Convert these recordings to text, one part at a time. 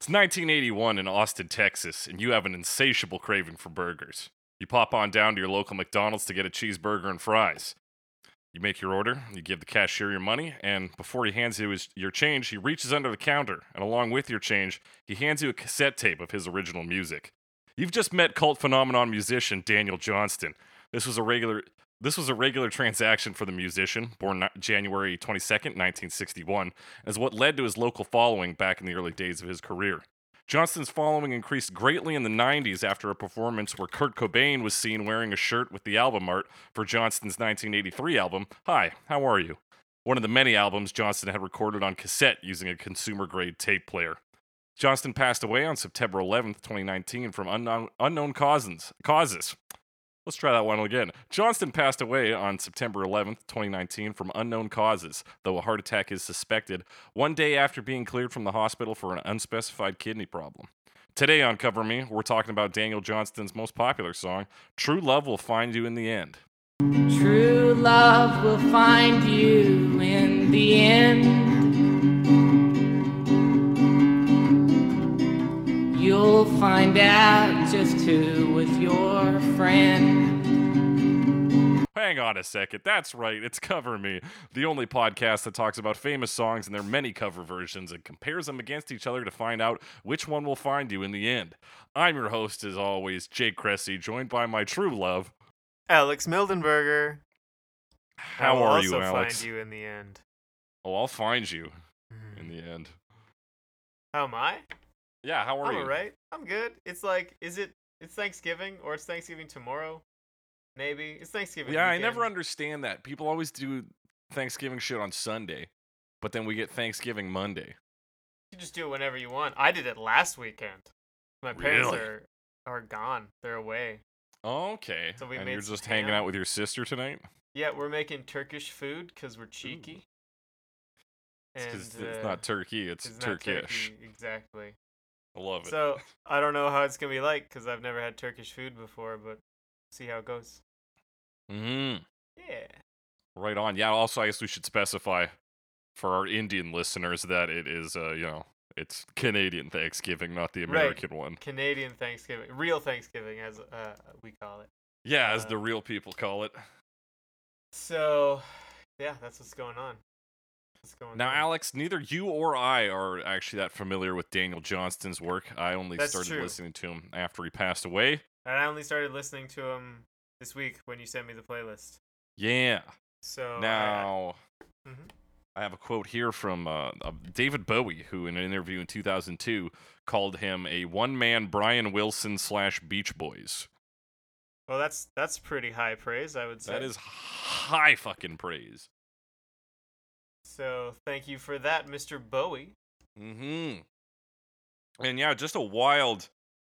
It's 1981 in Austin, Texas, and you have an insatiable craving for burgers. You pop on down to your local McDonald's to get a cheeseburger and fries. You make your order, you give the cashier your money, and before he hands you his, your change, he reaches under the counter, and along with your change, he hands you a cassette tape of his original music. You've just met cult phenomenon musician Daniel Johnston. This was a regular this was a regular transaction for the musician, born January 22nd, 1961, as what led to his local following back in the early days of his career. Johnston's following increased greatly in the 90s after a performance where Kurt Cobain was seen wearing a shirt with the album art for Johnston's 1983 album, Hi, How Are You? One of the many albums Johnston had recorded on cassette using a consumer grade tape player. Johnston passed away on September 11th, 2019, from unknown, unknown causes. causes. Let's try that one again. Johnston passed away on September 11th, 2019, from unknown causes, though a heart attack is suspected, one day after being cleared from the hospital for an unspecified kidney problem. Today on Cover Me, we're talking about Daniel Johnston's most popular song, True Love Will Find You in the End. True love will find you in the end. You'll find out just who was your friend. Hang on a second. That's right. It's Cover Me, the only podcast that talks about famous songs and their many cover versions and compares them against each other to find out which one will find you in the end. I'm your host, as always, Jake Cressy, joined by my true love. Alex Mildenberger. How I will are you, also Alex? find you in the end. Oh, I'll find you Mm. in the end. How am I? Yeah, how are I'm you? alright. I'm good. It's like, is it? It's Thanksgiving or it's Thanksgiving tomorrow? Maybe it's Thanksgiving. Yeah, I never understand that. People always do Thanksgiving shit on Sunday, but then we get Thanksgiving Monday. You just do it whenever you want. I did it last weekend. My parents Really? are are gone. They're away. Okay. So we and made you're just hanging out with your sister tonight? Yeah, we're making Turkish food because we're cheeky. Because And, it's uh, not turkey, it's, it's Turkish. turkey, Exactly. I love it. So I don't know how it's gonna be like because I've never had Turkish food before, but see how it goes. mm Yeah. Right on. Yeah, also, I guess we should specify for our Indian listeners that it is, uh, you know, it's Canadian Thanksgiving, not the Right. American one. Canadian Thanksgiving, real Thanksgiving, as uh, we call it. Yeah, as the real people call it. So, yeah, that's what's going on. Now? Alex, neither you or I are actually that familiar with Daniel Johnston's work. I only That's started true. listening to him after he passed away. and I only started listening to him this week when you sent me the playlist. Yeah. So I- Now, Mhm. I have a quote here from uh, uh, David Bowie, who in an interview in 2002 called him a one-man Brian Wilson slash Beach Boys. well, that's that's pretty high praise, I would say. That is high fucking praise. So thank you for that, Mr. Bowie. Mm-hmm. And yeah, just a wild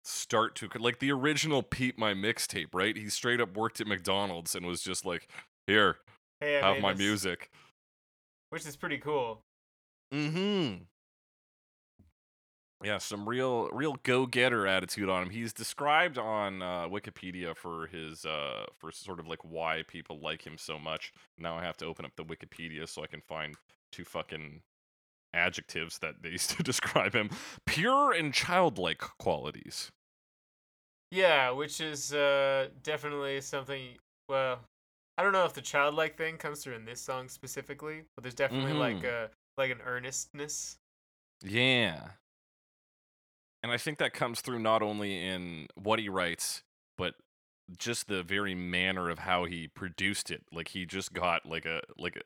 start to like the original Pete My mixtape, right? He straight up worked at McDonald's and was just like, "Here, Hey, have my this," music." which is pretty cool. Mm-hmm. Yeah, some real, real go-getter attitude on him. He's described on uh, Wikipedia for his, uh, for sort of like why people like him so much. Now I have to open up the Wikipedia so I can find two fucking adjectives that they used to describe him: pure and childlike qualities. Yeah, which is uh, definitely something. Well, I don't know if the childlike thing comes through in this song specifically, but there's definitely like Mhm. a like an earnestness. Yeah. And I think that comes through not only in what he writes, but just the very manner of how he produced it. Like he just got like a like a,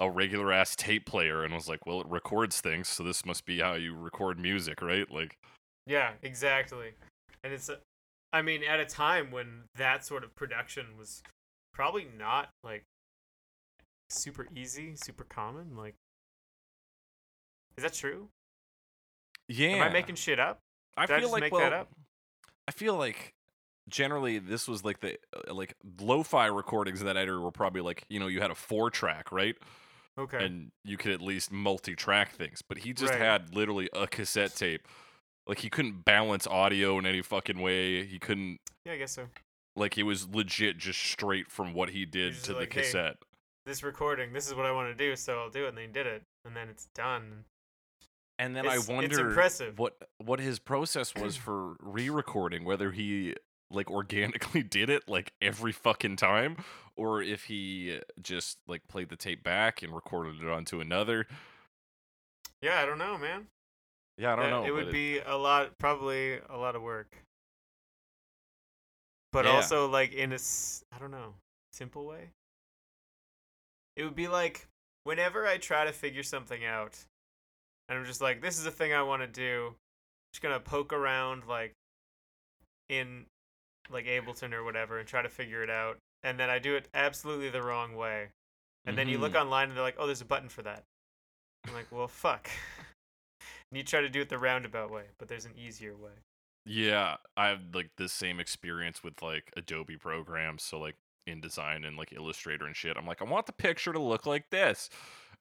a regular ass tape player and was like, "Well, it records things, so this must be how you record music, right?" Like Yeah, exactly. And it's, I mean, at a time when that sort of production was probably not like super easy, super common. Like, is that true? yeah. Am I making shit up? I did I feel just like make well, that up? I feel like generally this was like the uh, like lo-fi recordings of that editor were probably like, you know, you had a 4 track, right? Okay. and you could at least multi-track things. But he just Right. had literally a cassette tape. Like he couldn't balance audio in any fucking way. He couldn't yeah, I guess so. like it was legit just straight from what he did to like, the "Hey, cassette. This recording, this is what I want to do, so I'll do it. And then he did it, and then it's done. And then It's- I it's wonder impressive. what what his process was for re-recording, whether he like organically did it like every fucking time, or if he just like played the tape back and recorded it onto another. Yeah, I don't know, man. Yeah, I don't That- know. It would be a lot, probably a lot of work. But Yeah. also, like in a i don't know, simple way. It would be like whenever I try to figure something out, and I'm just like, this is a thing I want to do. just gonna poke around like in like Ableton or whatever and try to figure it out, and then I do it absolutely the wrong way. And then you look Mhm. online and they're like, oh, there's a button for that. I'm like, well, fuck. and you try to do it the roundabout way, but there's an easier way. Yeah, I have like the same experience with like Adobe programs. So like InDesign and like Illustrator and shit. I'm like, I want the picture to look like this,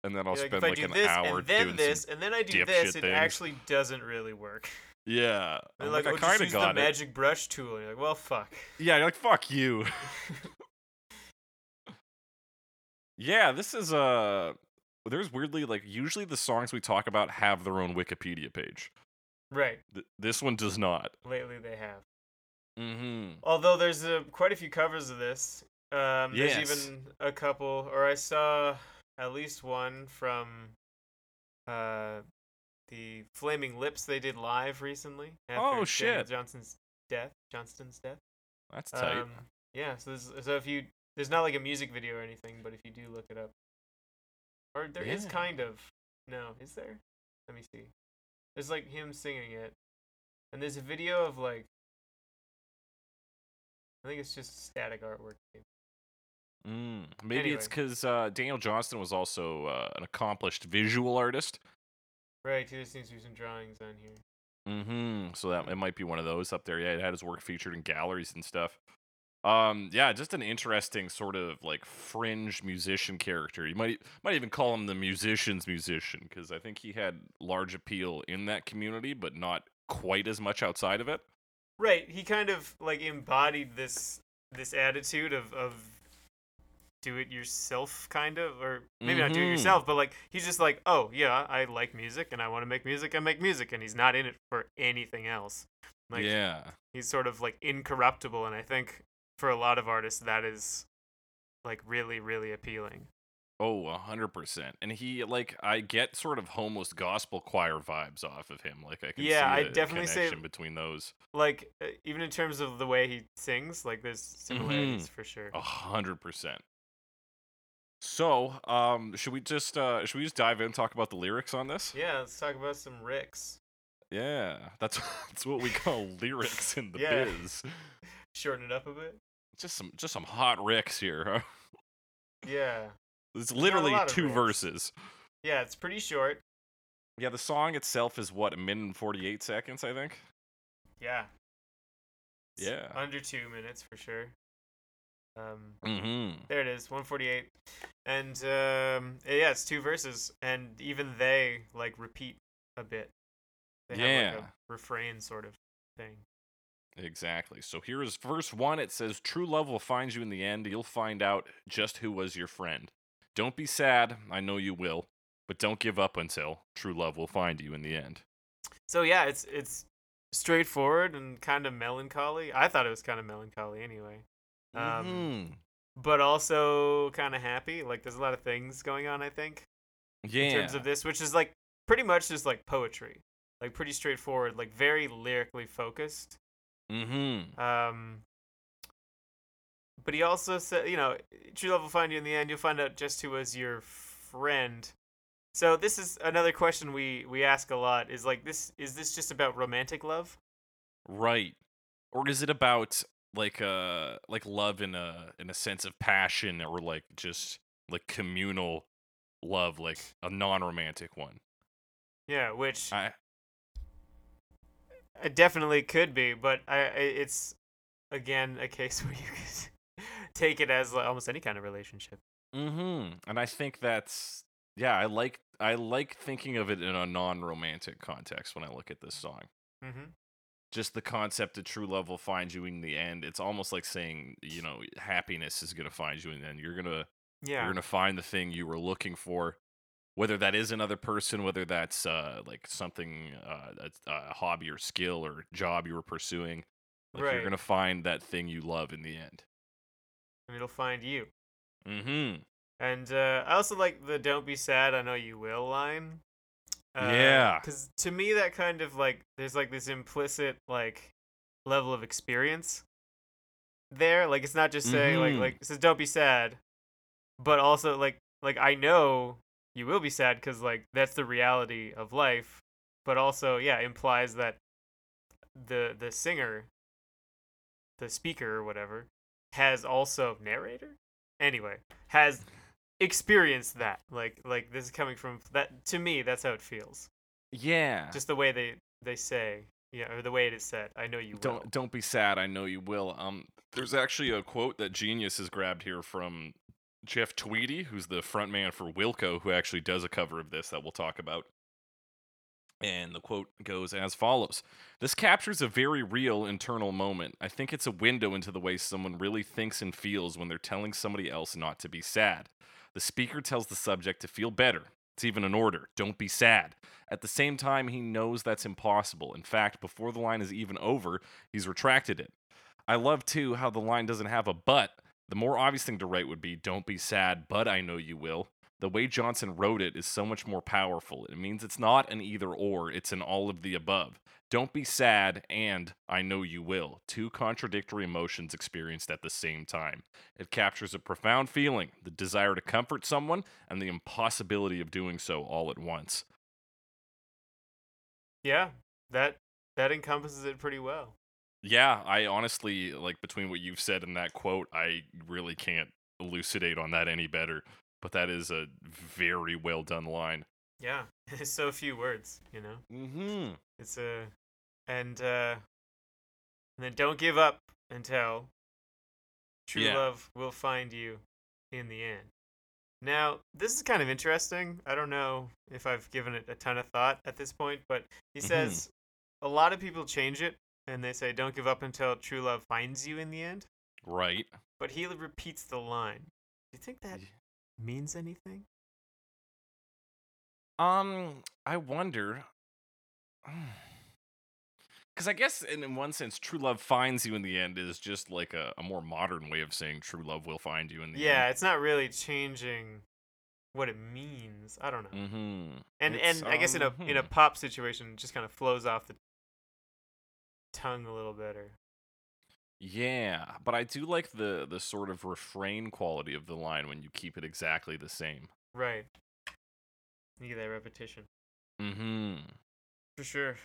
and then I'll like, spend like an this hour and then doing this and then I do this, it things. actually doesn't really work. Yeah, They're like, like, oh, I kind of use the got it. magic brush tool. And you're like, well, fuck. Yeah, you're like fuck you. yeah, this is uh there's weirdly like usually the songs we talk about have their own Wikipedia page. right. Th- this one does not. Lately they have. Mm-hmm. Although there's a, quite a few covers of this. Um, there's even a couple, or I saw at least one from uh, the Flaming Lips they did live recently. After Oh, Daniel shit. Johnson's death. Johnston's death. That's tight. Um, yeah, so there's, so if you there's not like a music video or anything, but if you do look it up, or there is Yeah. kind of no, is there? Let me see. There's like him singing it, and there's a video of like I think it's just static artwork. maybe. Mm, maybe it's because uh, Daniel Johnston was also uh, an accomplished visual artist. Right, there seems to be some drawings on here. Mm-hmm. So that it might be one of those up there. Yeah, it had his work featured in galleries and stuff. Um, yeah, just an interesting sort of like fringe musician character. You might might even call him the musician's musician because I think he had large appeal in that community, but not quite as much outside of it. Right, he kind of like embodied this this attitude of of do it yourself kind of or maybe not do it Mhm. yourself but like he's just like oh yeah i like music and i want to make music i make music and he's not in it for anything else like yeah. he's sort of like incorruptible and i think for a lot of artists that is like really really appealing Oh, a hundred percent. And he like I get sort of homeless gospel choir vibes off of him. Like I can Yeah, a definitely say- connection between those. like uh, even in terms of the way he sings like there's similarities for sure A hundred percent. So, um, should we just uh should we just dive in talk about the lyrics on this? yeah let's talk about some ricks Yeah, that's that's what we call lyrics in the Yeah. biz. shorten it up a bit Just some just some hot ricks here. Huh? yeah It's literally two verses. yeah it's pretty short Yeah, the song itself is what a minute and forty eight seconds, I think. Yeah. It's Yeah. Under two minutes for sure. Um, Mm-hmm. there it is, 148. And um, yeah, it's two verses, and even they like repeat a bit. They have like Yeah. a refrain sort of thing. Exactly. So here is verse one. It says, True love will find you in the end. You'll find out just who was your friend. Don't be sad. I know you will. But don't give up until true love will find you in the end. So yeah, it's it's straightforward and kind of melancholy. I thought it was kind of melancholy anyway. Um, Mhm. But also kind of happy. Like there's a lot of things going on, I think. Yeah. in terms of this, which is like pretty much just like poetry, like pretty straightforward, like very lyrically focused. mm-hmm. Um, but he also said, you know, true love will find you in the end. You'll find out just who was your friend. So this is another question we we ask a lot: is like this is this just about romantic love? Right. Or is it about like uh like love in a in a sense of passion or like just like communal love, like a non romantic one? Yeah, which I it definitely could be, but I, I it's again a case where you could take it as like, almost any kind of relationship. Mm-hmm. And I think that's yeah, I like I like thinking of it in a non-romantic context when I look at this song. Mm-hmm. Just the concept that true love will find you in the end. It's almost like saying, you know, happiness is gonna find you in the end. You're gonna Yeah. you're gonna find the thing you were looking for whether that is another person, whether that's uh, like something, uh, a, a hobby or skill or job you were pursuing. Like Right. You're gonna find that thing you love in the end. and it'll find you. Mm-hmm. And uh, I also like the "Don't be sad, I know you will" line. Yeah. Because to me, that kind of like there's like this implicit like level of experience there. Like it's not just saying like Mhm. like it says "Don't be sad," but also like like I know you will be sad because like that's the reality of life. But also, yeah, implies that the the singer, the speaker or whatever, has also narrator. Anyway, has experienced that. Like like this is coming from that to me. That's how it feels. Yeah. Just the way they they say, yeah, or the way it is said. I know you will. don't don't be sad. I know you will. Um, there's actually a quote that Genius has grabbed here from Jeff Tweedy, who's the frontman for Wilco, who actually does a cover of this that we'll talk about. And the quote goes as follows This captures a very real internal moment. I think it's a window into the way someone really thinks and feels when they're telling somebody else not to be sad. The speaker tells the subject to feel better. It's even an order don't be sad. At the same time, he knows that's impossible. In fact, before the line is even over, he's retracted it. I love too how the line doesn't have a but. The more obvious thing to write would be don't be sad, but I know you will. The way Johnson wrote it is so much more powerful. It means it's not an either or, it's an all of the above. Don't be sad and I know you will. Two contradictory emotions experienced at the same time. It captures a profound feeling, the desire to comfort someone, and the impossibility of doing so all at once. Yeah, that that encompasses it pretty well. Yeah, I honestly like between what you've said and that quote, I really can't elucidate on that any better. But that is a very well done line. Yeah, it's so few words, you know. Mm-hmm. It's a, and uh, and then don't give up until true Yeah. love will find you in the end. Now, this is kind of interesting. I don't know if I've given it a ton of thought at this point, but he Mhm. says a lot of people change it and they say don't give up until true love finds you in the end. Right. But he repeats the line. Do you think that means anything? Um, I wonder. Because I guess, in, in one sense, true love finds you in the end is just like a, a more modern way of saying true love will find you in the end. Yeah, end. it's not really changing what it means. I don't know. Mm-hmm. and It's, and I guess in a um, in a hmm. pop situation, it just kind of flows off the tongue a little better. Yeah, but I do like the the sort of refrain quality of the line when you keep it exactly the same. Right. You get that repetition Mm-hmm. for sure.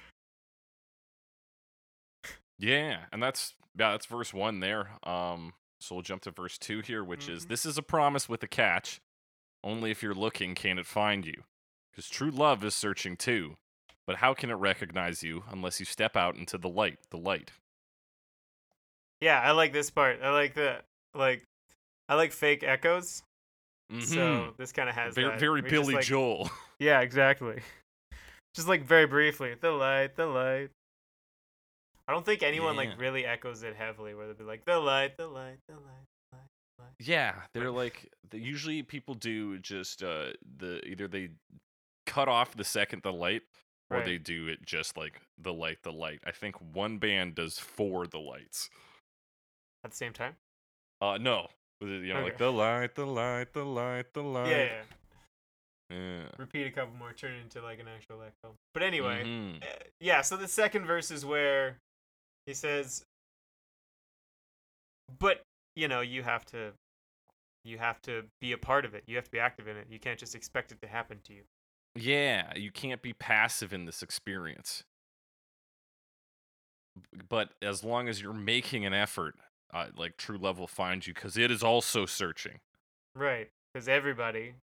Yeah, and that's yeah, that's verse one there. Um, so we'll jump to verse two here, which is Mhm. this is a promise with a catch. Only if you're looking can it find you, because true love is searching too. But how can it recognize you unless you step out into the light? The light. Yeah, I like this part. I like the like. I like fake echoes. Mhm. So this kind of has very, that. very Billy like- Joel. Yeah, exactly. Just like very briefly, the light, the light. I don't think anyone Yeah. like really echoes it heavily, where they'll be like the light, the light, the light. The light. Yeah, they're like the, usually people do just uh the either they cut off the second the light or Right. they do it just like the light the light. I think one band does four the lights. At the same time. Uh no. You know like the light the light the light the light. Yeah, yeah. Yeah. Repeat a couple more, turn it into like an actual echo. But anyway, Mhm. uh, yeah. So the second verse is where he says, "But you know, you have to, you have to be a part of it. You have to be active in it. You can't just expect it to happen to you." Yeah, you can't be passive in this experience. But as long as you're making an effort, uh, like true love will find you because it is also searching. Right. Because everybody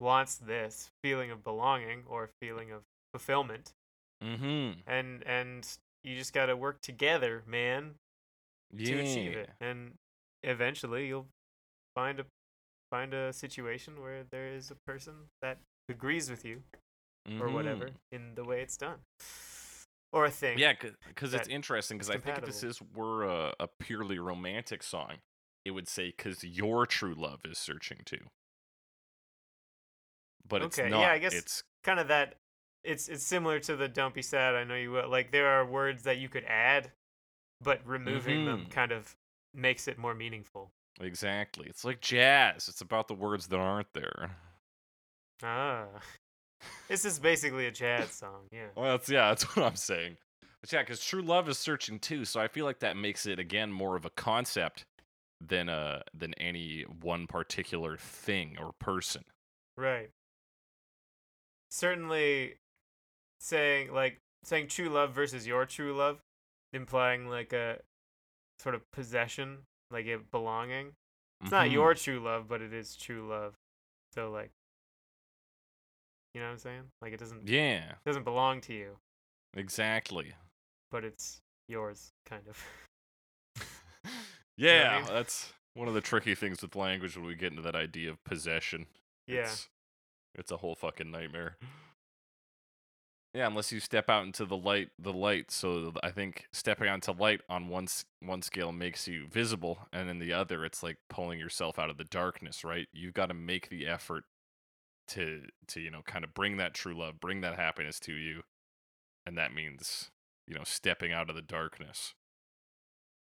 wants this feeling of belonging or feeling of fulfillment, Mm-hmm. and and you just got to work together, man, Yeah. to achieve it. And eventually, you'll find a find a situation where there is a person that agrees with you or whatever Mhm. in the way it's done, or a thing. Yeah, because it's interesting. Because I think if this is were a, a purely romantic song, it would say because your true love is searching too. but it's not. yeah, I guess- it's kind of that it's it's similar to the don't be sad i know you will like there are words that you could add but removing them Mhm. kind of makes it more meaningful exactly. It's like jazz. It's about the words that aren't there. ah this is basically a jazz song yeah Well, that's yeah, that's what I'm saying. But yeah, because true love is searching too, so I feel like that makes it again more of a concept than uh than any one particular thing or person. right certainly saying like saying true love versus your true love implying like a sort of possession like it belonging it's not Mhm. your true love but it is true love so like you know what i'm saying like it doesn't Yeah, It doesn't belong to you, exactly. but it's yours, kind of. yeah, mean? that's one of the tricky things with language when we get into that idea of possession. Yeah. It's, it's a whole fucking nightmare. Yeah, unless you step out into the light, the light. So I think stepping onto light on one one scale makes you visible, and in the other, it's like pulling yourself out of the darkness. Right? You've got to make the effort to to you know kind of bring that true love, bring that happiness to you, and that means you know stepping out of the darkness.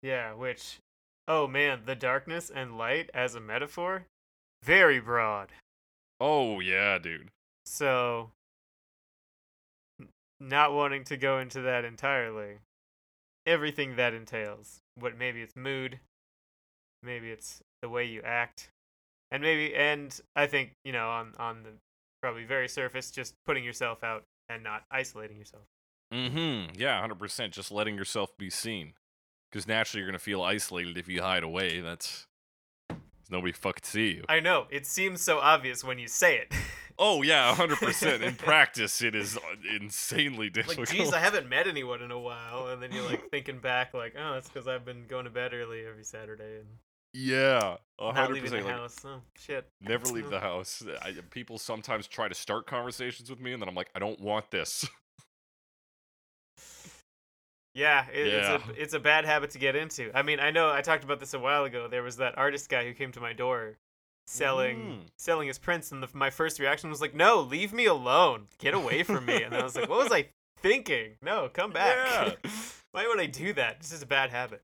Yeah, which, oh man, the darkness and light as a metaphor, very broad. Oh yeah, dude. So, not wanting to go into that entirely, everything that entails. What maybe it's mood, maybe it's the way you act, and maybe and I think you know on on the probably very surface, just putting yourself out and not isolating yourself. Mm-hmm. Yeah, hundred percent. Just letting yourself be seen, because naturally you're gonna feel isolated if you hide away. That's there's nobody fucking see you. I know it seems so obvious when you say it. Oh yeah, hundred percent. In practice, it is uh, insanely like, difficult. geez, I haven't met anyone in a while, and then you're like thinking back, like, oh, that's because I've been going to bed early every Saturday and yeah, hundred percent. Like, house. Oh shit. never leave the house. I, people sometimes try to start conversations with me, and then I'm like, I don't want this. Yeah, it, Yeah. it's a it's a bad habit to get into. I mean, I know I talked about this a while ago. There was that artist guy who came to my door selling Mm. selling his prints, and the, my first reaction was like, "No, leave me alone. Get away from me." and I was like, "What was I thinking? No, come back. Why would I do that? This is a bad habit."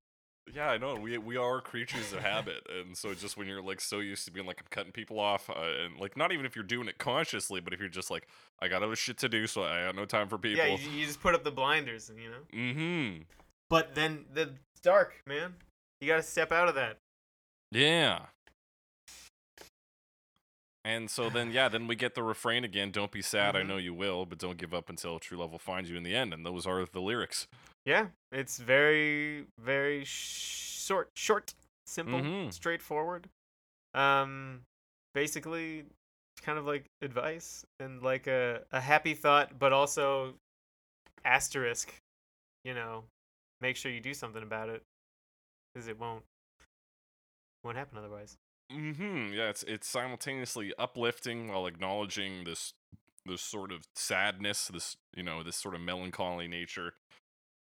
Yeah, I know. We we are creatures of habit, and so just when you're like so used to being like I'm cutting people off, uh, and like not even if you're doing it consciously, but if you're just like I got other shit to do, so I got no time for people. Yeah, you, you just put up the blinders, and you know. mm-hmm. But then the dark, man. You gotta step out of that. Yeah. And so then, yeah, then we get the refrain again. Don't be sad, I Mhm. know you will, but don't give up until true love will find you in the end. And those are the lyrics. Yeah, it's very, very sh- short, short, simple, Mhm. straightforward. Um, basically, kind of like advice and like a a happy thought, but also asterisk. You know, make sure you do something about it, because it won't won't happen otherwise. Mm-hmm. Yeah, it's it's simultaneously uplifting while acknowledging this this sort of sadness, this you know, this sort of melancholy nature.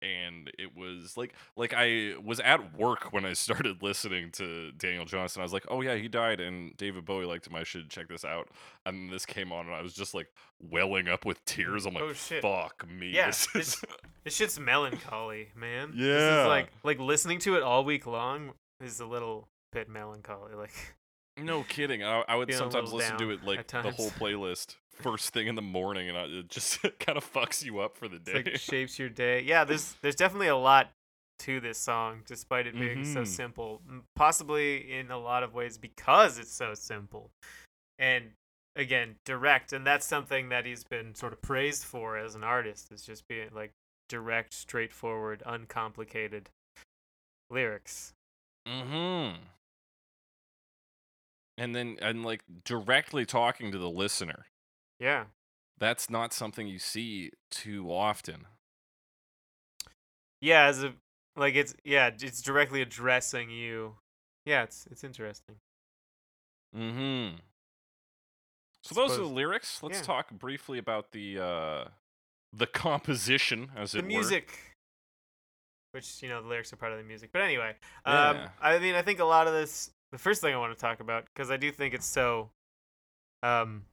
And it was like like I was at work when I started listening to Daniel Johnson. I was like, oh yeah, he died and David Bowie liked him. I should check this out. And this came on and I was just like welling up with tears. I'm like, Oh, shit. fuck me. Yeah, this this- is This shit's melancholy, man. This Yeah. is like like listening to it all week long is a little bit melancholy. Like No kidding. I, I would sometimes listen to it like the whole playlist first thing in the morning, and I, it just kind of fucks you up for the It's day. like shapes your day. Yeah, there's there's definitely a lot to this song, despite it being so Mhm. simple. Possibly in a lot of ways because it's so simple, and again direct. And that's something that he's been sort of praised for as an artist. Is just being like direct, straightforward, uncomplicated lyrics. mm-hmm. And then and like directly talking to the listener. Yeah, That's not something you see too often. yeah. As a like it's yeah, it's directly addressing you. Yeah, it's it's interesting. Mm-hmm. So those are the lyrics. Let's yeah. talk briefly about the uh the composition, as the it were. music which you know the lyrics are part of the music but anyway Yeah. um i mean i think a lot of this the first thing i want to talk about because i do think it's so um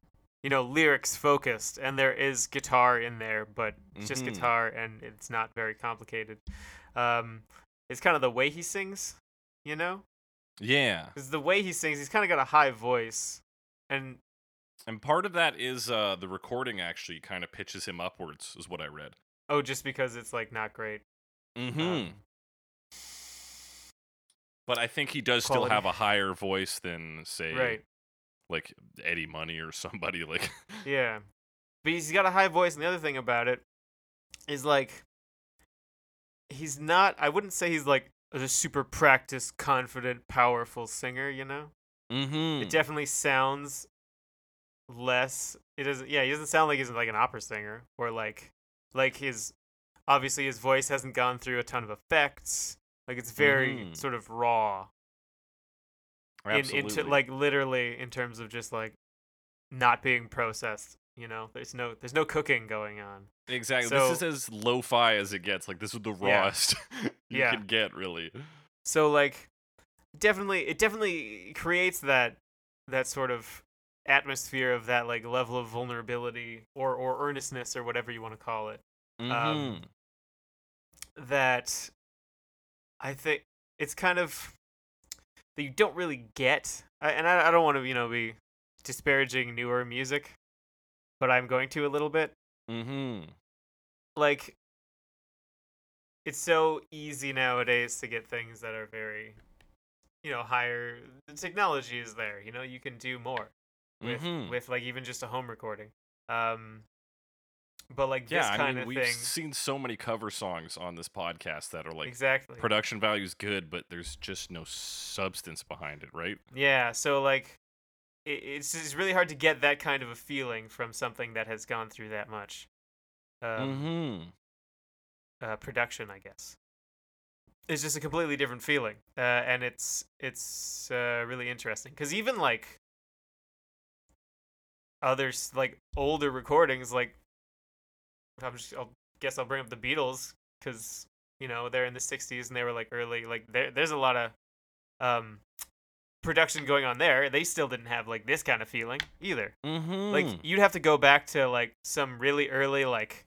you know lyrics focused, and there is guitar in there, but it's just Mhm. guitar and it's not very complicated. Um, it's kind of the way he sings, you know, Yeah. because the way he sings, he's kind of got a high voice, and And part of that is uh, the recording actually kind of pitches him upwards, is what I read. oh, just because it's like not great. Mm-hmm. Um, but I think he does still have a higher voice than, say, Right. like Eddie Money or somebody. Like, Yeah. But he's got a high voice, and the other thing about it is like he's not I wouldn't say he's like a super practiced, confident, powerful singer, you know? mm-hmm. It definitely sounds less it doesn't yeah, he doesn't sound like he's like an opera singer or like like his obviously his voice hasn't gone through a ton of effects. Like it's very Mhm. sort of raw in Absolutely. into like literally in terms of just like not being processed you know there's no there's no cooking going on exactly. so- this is as lo-fi as it gets. Like, this is the Yeah. rawest you Yeah. can get, really. so like definitely it definitely creates that that sort of atmosphere of that like level of vulnerability or or earnestness or whatever you want to call it Mm-hmm. Um, that i think it's kind of that you don't really get I, and I, I don't want to you know be disparaging newer music but i'm going to a little bit mm-hmm. like it's so easy nowadays to get things that are very you know higher the technology is there you know you can do more with Mhm. with like even just a home recording um but like Yeah, this I kind mean, of we've thing seen so many cover songs on this podcast that are like exactly production value is good, but there's just no substance behind it, right? yeah so like it, it's it's really hard to get that kind of a feeling from something that has gone through that much um, mm-hmm. uh, production, I guess. It's just a completely different feeling, uh, and it's it's uh, really interesting because even like others like older recordings, like I'm just I'll guess I'll bring up the Beatles because you know they're in the '60s and they were like early like there there's a lot of um production going on there. They still didn't have like this kind of feeling either. Mm-hmm. Like you'd have to go back to like some really early like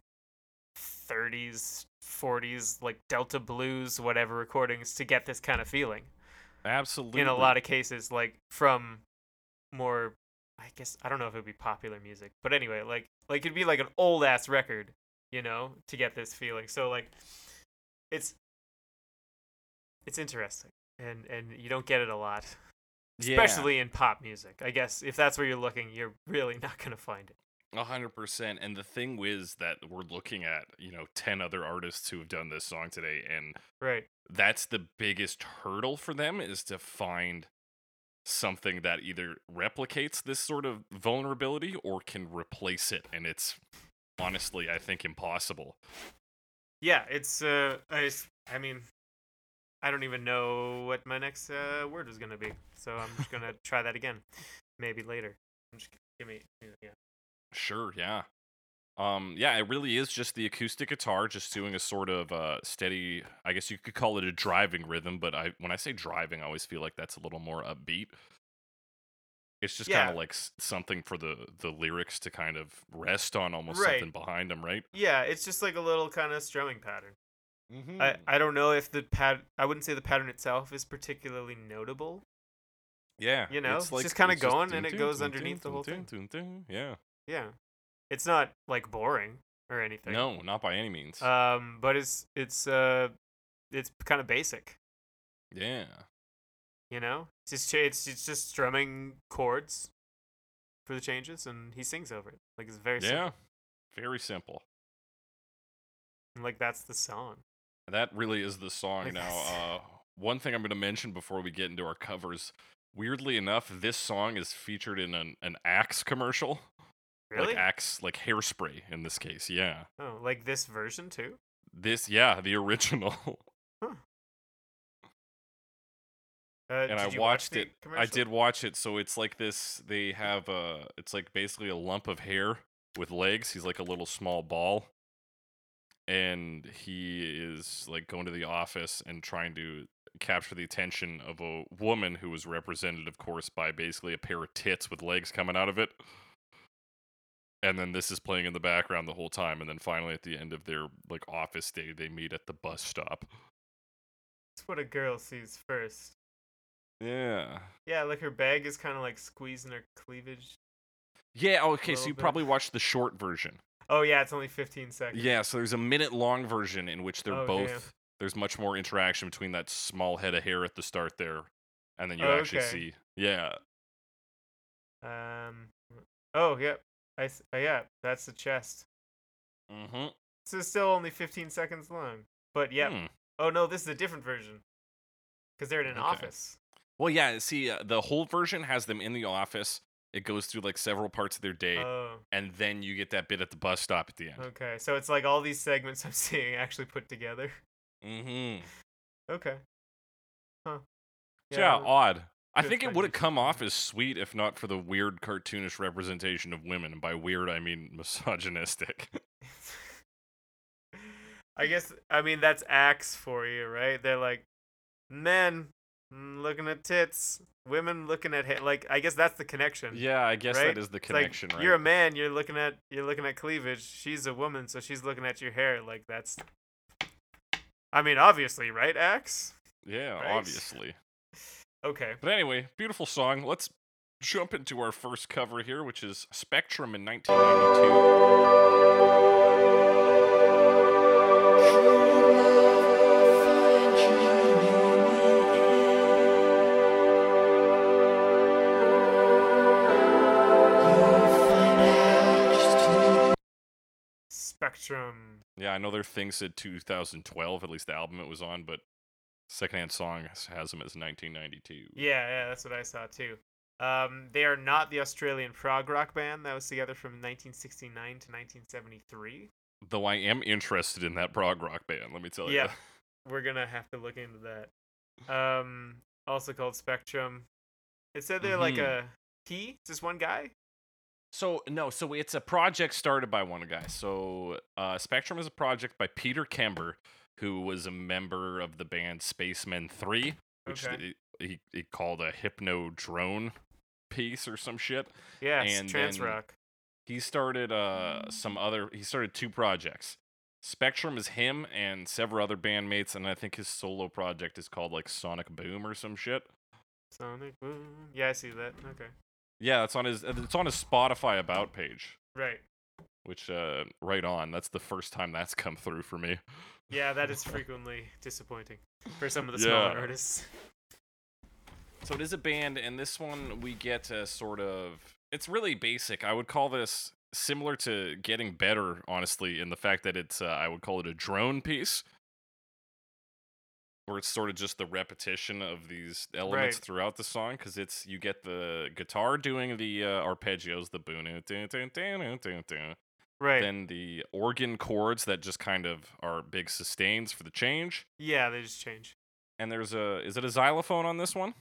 30s, 40s like Delta blues whatever recordings to get this kind of feeling. absolutely In a lot of cases like from more I guess I don't know if it would be popular music, but anyway, like like it'd be like an old ass record, you know, to get this feeling. So like it's it's interesting and and you don't get it a lot Yeah. especially in pop music. I guess if that's where you're looking, you're really not gonna find it. A hundred percent. And the thing is that we're looking at, you know, ten other artists who have done this song today, and Right. that's the biggest hurdle for them is to find something that either replicates this sort of vulnerability or can replace it. And it's honestly, I think, impossible. Yeah, it's uh, i mean, I don't even know what my next uh, word was gonna be, so I'm just gonna try that again, maybe later. I'm just give me yeah. Sure, yeah. Um, yeah, it really is just the acoustic guitar, just doing a sort of uh, steady. I guess you could call it a driving rhythm, but I when I say driving, I always feel like that's a little more upbeat. It's just kind of like something for the the lyrics to kind of rest on, almost Right. something behind them, right? Yeah, it's just like a little kind of strumming pattern. Mm-hmm. I I don't know if the pat I wouldn't say the pattern itself is particularly notable. yeah, you know, it's just kinda going dun, and it goes dun, underneath the whole dun, thing. dun, dun. Yeah, Yeah, it's not like boring or anything. no, not by any means. Um, but it's it's uh, it's kind of basic. yeah, You know, it's just it's it's just strumming chords for the changes, and he sings over it. Like it's very simple. yeah, very simple. And, like that's the song. That really is the song Like now. Uh, one thing I'm going to mention before we get into our covers. Weirdly enough, this song is featured in an, an Axe commercial. Really? Like Axe, like hairspray in this case. Yeah. oh, like this version too. This, yeah, the original. Uh, and I watch watched the it. I did watch it. So it's like this. They have uh It's like basically a lump of hair with legs. He's like a little small ball, and he is like going to the office and trying to capture the attention of a woman who was represented, of course, by basically a pair of tits with legs coming out of it. and then this is playing in the background the whole time, and then finally at the end of their like office day, they meet at the bus stop. That's what a girl sees first. Yeah. Yeah, like her bag is kind of like squeezing her cleavage. Yeah. Okay. So you bit. probably watched the short version. Oh yeah, it's only 15 seconds. Yeah. So there's a minute long version in which they're Oh, both. damn. There's much more interaction between that small head of hair at the start there, and then you Oh, actually okay. see. Yeah. Um. Oh yep. I uh, yeah. That's the chest. Mm-hmm. This is still only 15 seconds long. But yeah. Hmm. Oh no, this is a different version. Because they're in an Okay. office. Well, yeah. See, uh, the whole version has them in the office. It goes through like several parts of their day, Oh. and then you get that bit at the bus stop at the end. Okay. So it's like all these segments I'm seeing actually put together. Mm-hmm. Okay. Huh. Yeah, we're- odd. I good think it would have come off as sweet if not for the weird cartoonish representation of women. And by weird, I mean misogynistic. I guess I mean that's Axe for you, right? They're like men Mm, looking at tits, women looking at ha- like I guess that's the connection. yeah, I guess Right? that is the It's like, connection, right? You're a man, you're looking at you're looking at cleavage. She's a woman, so she's looking at your hair. Like that's I mean, obviously, right, Axe? yeah, right? obviously. Okay. But anyway, beautiful song. Let's jump into our first cover here, which is Spectrum in 1992. Spectrum. Yeah, I know their thing said 2012, at least the album it was on, but secondhand song has- them as 1992. Yeah, yeah, that's what I saw too. Um, they are not the Australian prog rock band that was together from 1969 to 1973. Though I am interested in that prog rock band, let me tell you. Yeah. We're gonna have to look into that. Um, also called Spectrum. It said they're like Mhm. a he, just one guy. So no, so it's a project started by one guy. So uh, Spectrum is a project by Peter Kember, who was a member of the band Spacemen Three, which Okay. he, he called a hypno drone piece or some shit. Yeah, And trance rock. He started uh some other. He started two projects. Spectrum is him and several other bandmates, and I think his solo project is called like Sonic Boom or some shit. Sonic Boom. Yeah, I see that. Okay. Yeah, it's on his it's on his Spotify about page. Right. Which uh right on. That's the first time that's come through for me. Yeah, that is frequently disappointing for some of the smaller Yeah. artists. So it is a band, and this one we get a sort of. It's really basic. I would call this similar to Getting Better, honestly, in the fact that it's. Uh, I would call it a drone piece, where it's sort of just the repetition of these elements Right. throughout the song, because it's you get the guitar doing the uh, arpeggios, the boom, Right. then the organ chords that just kind of are big sustains for the change, yeah, they just change. and there's a. Is it a xylophone on this one?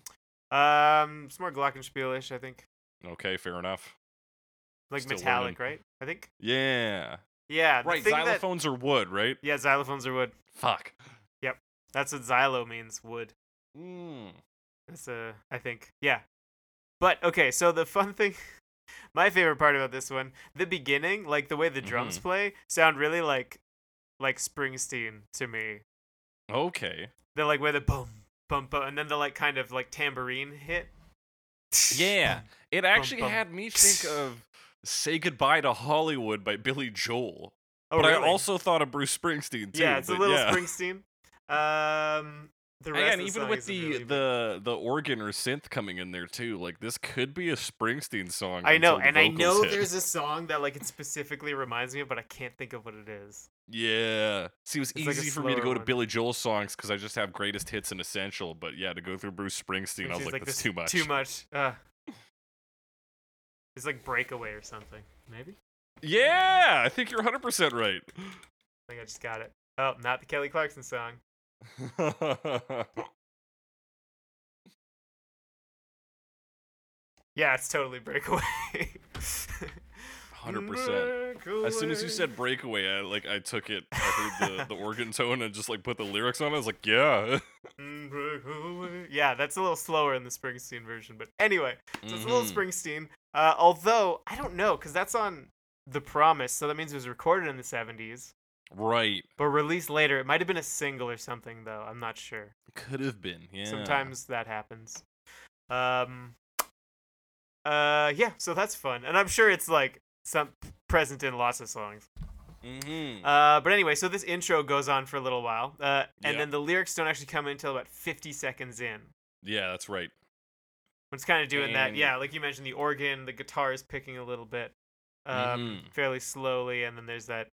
Um, it's more glockenspielish, I think. Okay, fair enough. Like Still metallic, learning. right? I think. Yeah. Yeah. Right, thing that- xylophones are wood, right? Yeah, xylophones are wood. Fuck. That's what xylo means, wood. Mm. That's uh, I think. Yeah. But okay, so the fun thing, my favorite part about this one, the beginning, like the way the drums Mhm. play, sound really like, like Springsteen to me. Okay. They're like where the boom, boom, boom, and then the like kind of like tambourine hit. Yeah. It actually bum. had me think of Say Goodbye to Hollywood by Billy Joel. Oh, but really? I also thought of Bruce Springsteen too. yeah, it's a little yeah. Springsteen. Um, the rest Again, of the even with the really- the the organ or synth coming in there too, like this could be a Springsteen song. I know, and I know hit. there's a song that like it specifically reminds me of, but I can't think of what it is. Yeah. See, it was It's like easy for me to go to one. Billy Joel songs because I just have greatest hits and essential. But yeah, to go through Bruce Springsteen, I was Which is like, that's too much. Too much. Uh, it's like breakaway or something. Maybe. Yeah, I think you're 100% right. I think I just got it. Oh, not the Kelly Clarkson song. Yeah, it's totally breakaway. 100%. As soon as you said breakaway, I like I took it. I heard the, the organ tone and just like put the lyrics on. it. I was like, yeah. Mm, yeah, that's a little slower in the Springsteen version, but anyway, so it's a little Mhm. Springsteen. Uh, although I don't know, cause that's on The Promise, so that means it was recorded in the 70s, Right. but released later. It might have been a single or something, though. I'm not sure. Could have been. Yeah. Sometimes that happens. Um. Uh. Yeah. So that's fun, and I'm sure it's like some present in lots of songs. Mm-hmm. Uh. But anyway, so this intro goes on for a little while. Uh. And Yeah. then the lyrics don't actually come in until about 50 seconds in. yeah, that's right. It's kind of doing that. Yeah. Like you mentioned, the organ, the guitar is picking a little bit, um, Mhm. fairly slowly, and then there's that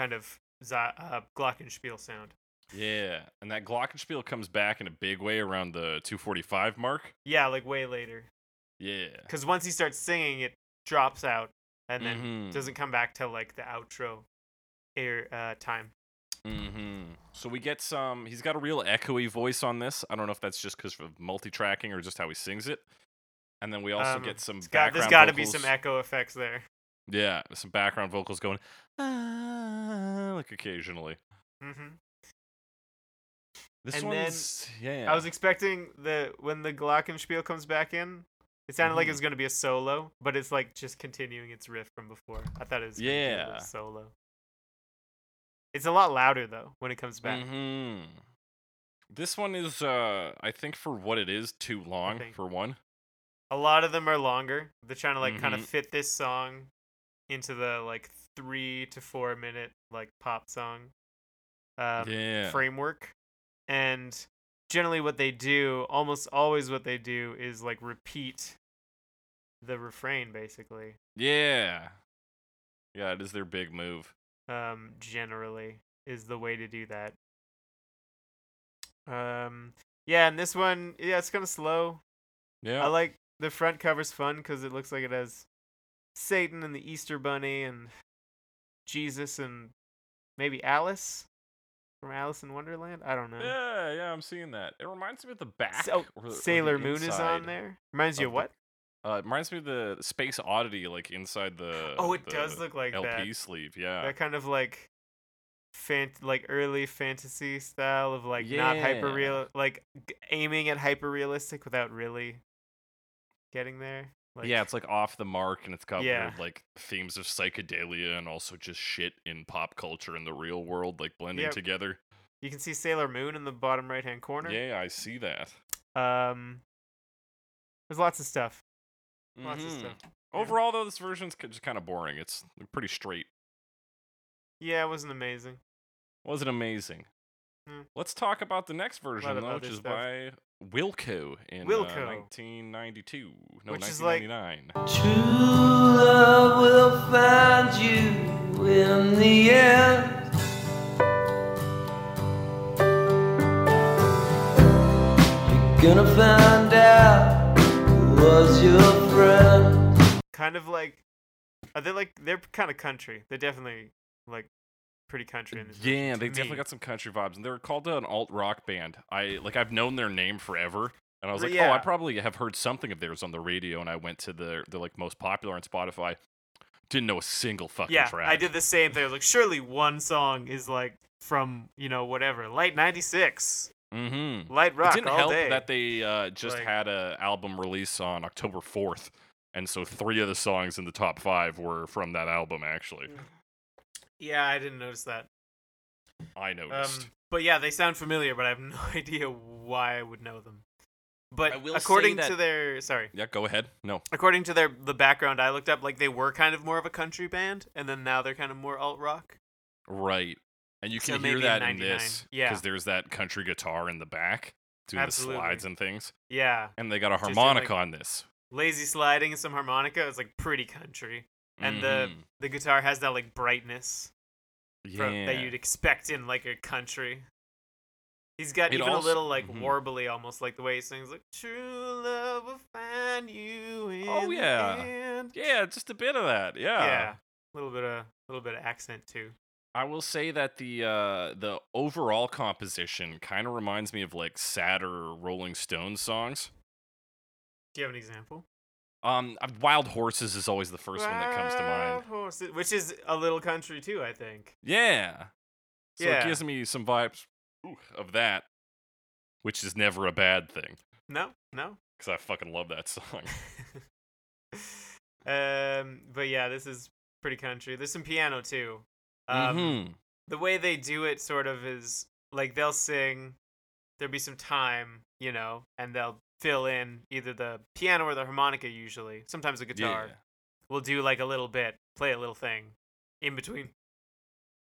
kind of uh, glockenspiel sound. Yeah, and that glockenspiel comes back in a big way around the 245 mark. Yeah, like way later. Yeah. Because once he starts singing, it drops out and then Mhm. doesn't come back till like the outro air uh, time. Mm-hmm. So we get some. He's got a real echoey voice on this. I don't know if that's just because of multi-tracking or just how he sings it. And then we also Um, get some got, there's got to be some echo effects there. Yeah, some background vocals going, ah, like occasionally. hmm This And then one's yeah. I was expecting the when the glockenspiel comes back in, it sounded like it Mhm. was gonna be a solo, but it's like just continuing its riff from before. I thought it was gonna be a Yeah. solo. It's a lot louder though when it comes back. hmm This one is, uh, I think for what it is, too long for one. A lot of them are longer. They're trying to like kind of fit this song into the like three to four minute like pop song um, yeah. framework. And generally, what they do, almost always, what they do is like repeat the refrain basically. Yeah. Yeah, it is their big move. Um, generally, is the way to do that. Um, yeah, and this one, yeah, it's kind of slow. Yeah. I like the front cover's fun because it looks like it has Satan and the Easter Bunny and Jesus and maybe Alice from Alice in Wonderland. I don't know. yeah, yeah, I'm seeing that. It reminds me of the back. So, or the- or the Sailor Moon is on there. Reminds you of what? Uh, it reminds me of the Space Oddity, like inside the. Oh, it the does look like that. LP that. sleeve. Yeah. That kind of like, fant like early fantasy style of like not hyper real, like aiming at hyper realistic without really getting there. Like, yeah, it's like off the mark, and it's got Yeah. like themes of psychedelia and also just shit in pop culture and the real world, like blending Yep. together. you can see Sailor Moon in the bottom right hand corner. Yeah, I see that. Um, there's lots of stuff. Lots of Mhm. stuff. Yeah. Overall, though, this version's just kind of boring. It's pretty straight. Yeah, it wasn't amazing. Wasn't amazing. Hmm. Let's talk about the next version, though, which is stuff. by Wilco in Wilco. Uh, 1992. No, Which is like- 1999. True love will find you in the end. You're gonna find out who was your friend. Kind of like, are they like they're kind of country? They're definitely like pretty country in this. Yeah, they definitely me. got some country vibes, and they were called an alt rock band. I like I've known their name forever, and I was like, oh, I probably have heard something of theirs on the radio. And I went to the the like most popular on Spotify. Didn't know a single fucking Yeah, track. I did the same thing. I was like, surely one song is like from you know whatever, late '96, Mm-hmm. light rock it didn't help day. that they uh, just Like- had a album release on October fourth, and so three of the songs in the top five were from that album. Actually, yeah, I didn't notice that. I Um, noticed. but yeah, they sound familiar, but I have no idea why I would know them. But I will say according to their sorry, yeah, go ahead. No. according to their the background I looked up, like they were kind of more of a country band, and then now they're kind of more alt rock. Right. And you So can hear maybe in that in 99. this Yeah. there's that country guitar in the back doing Absolutely. the slides and things. Yeah, And they got a harmonica like- on this. lazy sliding and some harmonica is like pretty country, and the Mhm. the guitar has that like brightness from, that you'd expect in like a country. He's got It even also- a little like mhm. warbly, almost like the way he sings, like "True love will find you in Oh, yeah. end." yeah, just a bit of that. Yeah. yeah, a little bit of little bit of accent too. I will say that the uh the overall composition kind of reminds me of like sadder Rolling Stones songs. Do you have an example? Um uh, Wild Horses is always the first one that comes to mind. Wild Horses, which is a little country too, I think. Yeah. So Yeah. it gives me some vibes ooh, of that, which is never a bad thing No, no. cuz I fucking love that song. um, but yeah, this is pretty country. There's some piano too. Um, mm-hmm. The way they do it sort of is like they'll sing, there'll be some time, you know, and they'll fill in either the piano or the harmonica usually. Sometimes the guitar. Yeah. We'll do like a little bit, play a little thing in between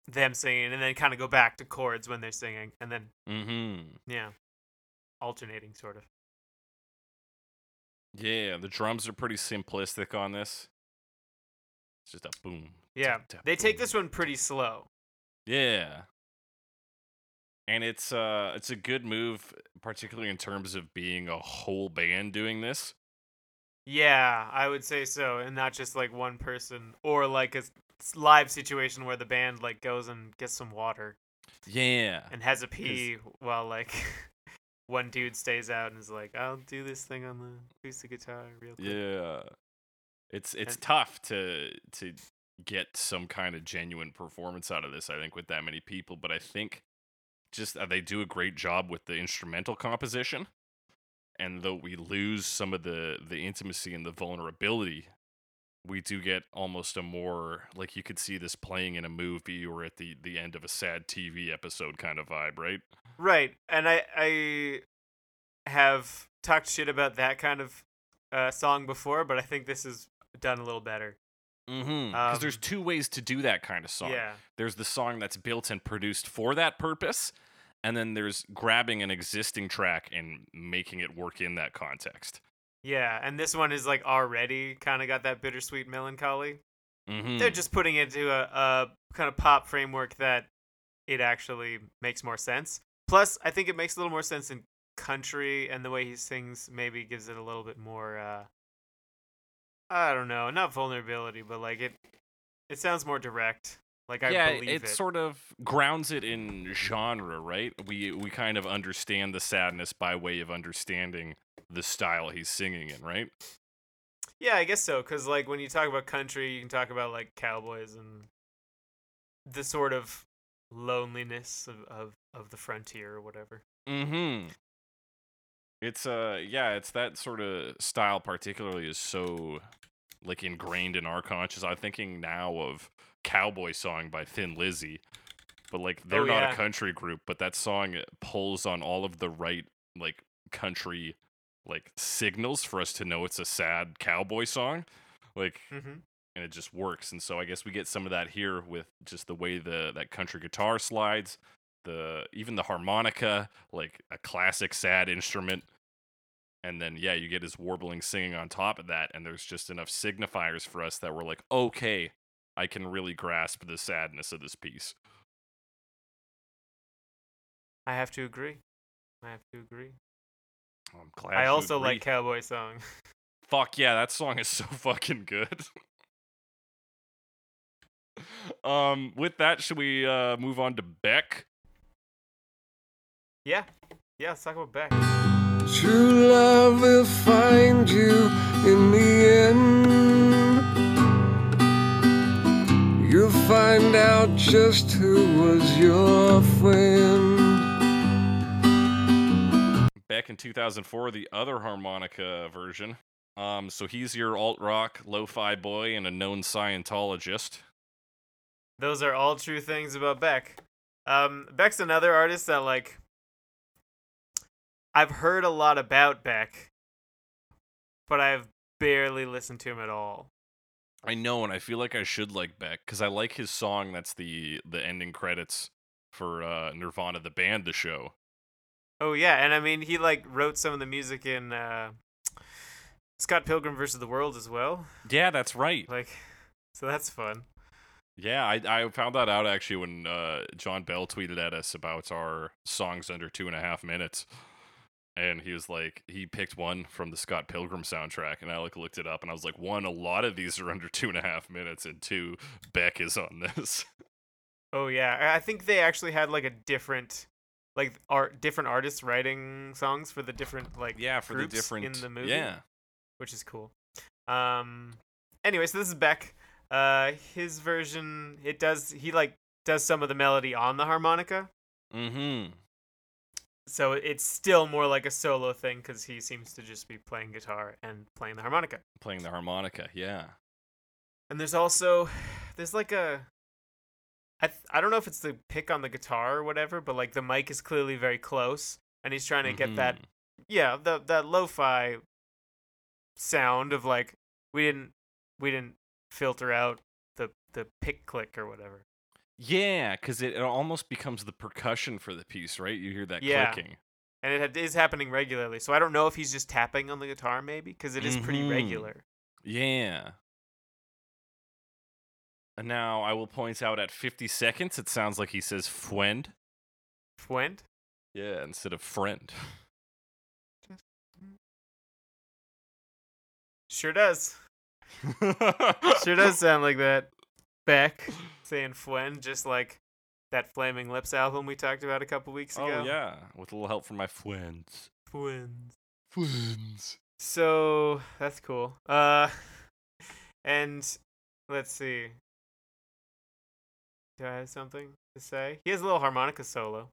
them singing, and then kind of go back to chords when they're singing, and then Mm-hmm. yeah, alternating sort of. Yeah, the drums are pretty simplistic on this. It's just a boom. Yeah, tap, they take this one pretty slow. Yeah. And it's uh it's a good move, particularly in terms of being a whole band doing this. Yeah, I would say so, and not just like one person or like a live situation where the band like goes and gets some water Yeah. and has a pee while like one dude stays out and is like, "I'll do this thing on the acoustic guitar real quick." Yeah. It's it's And- tough to to get some kind of genuine performance out of this, I think, with that many people. But I think just uh, they do a great job with the instrumental composition. And though we lose some of the the intimacy and the vulnerability, we do get almost a more like you could see this playing in a movie or at the the end of a sad TV episode kind of vibe, right? Right, and I I have talked shit about that kind of uh, song before, but I think this is done a little better. Mm-hmm. Because there's Um, two ways to do that kind of song. Yeah, there's the song that's built and produced for that purpose and then there's grabbing an existing track and making it work in that context yeah, and this one is like already kind of got that bittersweet melancholy. mm-hmm. They're just putting it into a, a kind of pop framework that it actually makes more sense. Plus, I think it makes a little more sense in country, and the way he sings maybe gives it a little bit more. Uh, I don't know, not vulnerability, but like it. It sounds more direct. Like I yeah believe it, it. sort of grounds it in genre right we we kind of understand the sadness by way of understanding the style he's singing in right Yeah, I guess so. Cause like when you talk about country, you can talk about like cowboys and the sort of loneliness of of, of the frontier or whatever. mm-hmm it's uh yeah it's that sort of style particularly is so like ingrained in our conscious i'm thinking now of cowboy song by thin lizzy but like they're Oh, not yeah. a country group but that song pulls on all of the right like country like signals for us to know it's a sad cowboy song like Mm-hmm. and it just works and so i guess we get some of that here with just the way the that country guitar slides the even the harmonica like a classic sad instrument and then yeah you get his warbling singing on top of that and there's just enough signifiers for us that we're like okay i can really grasp the sadness of this piece I have to agree. I have to agree. i'm glad I also agree. like cowboy song. fuck yeah that song is so fucking good um with that should we uh move on to beck yeah, yeah. Let's talk about Beck. True love will find you in the end. Find out just who was your friend. back in 2004 the other harmonica version um so he's your alt rock lo-fi boy and a known scientologist Those are all true things about Beck. Um, Beck's another artist that like I've heard a lot about Beck, but I've barely listened to him at all. I know and i feel like i should like beck because i like his song that's the the ending credits for uh nirvana the band the show Oh yeah, and I mean he like wrote some of the music in uh, Scott Pilgrim versus the World as well. yeah that's right Like, so that's fun. yeah i i found that out actually when uh john bell tweeted at us about our songs under two and a half minutes and he was like he picked one from the scott pilgrim soundtrack and i like looked it up and i was like one a lot of these are under two and a half minutes and two beck is on this Oh yeah, I- I think they actually had like a different, like art, different artists writing songs for the different like yeah for the different in the movie. yeah which is cool. Um, anyway, so this is Beck. Uh, his version, it does he like does some of the melody on the harmonica, mm-hmm so it's still more like a solo thing because he seems to just be playing guitar and playing the harmonica. playing the harmonica yeah And there's also there's like a I th- I don't know if it's the pick on the guitar or whatever, but like the mic is clearly very close and he's trying to get that Mhm. yeah, the that lo-fi sound of like we didn't we didn't filter out the the pick click or whatever. Yeah, because it, it almost becomes the percussion for the piece, right? You hear that Yeah. clicking. And it had- is happening regularly. So I don't know if he's just tapping on the guitar maybe because it is pretty Mhm. regular. Yeah. And now I will point out at 50 seconds, it sounds like he says friend. Fwent? Yeah, instead of friend. Sure does. Sure does sound like that. Beck saying Fwen, just like that Flaming Lips album we talked about a couple weeks ago. Oh, yeah. With a little help from my friends. Fwens. Friends. So that's cool. Uh, and let's see. Do I have something to say? He has a little harmonica solo.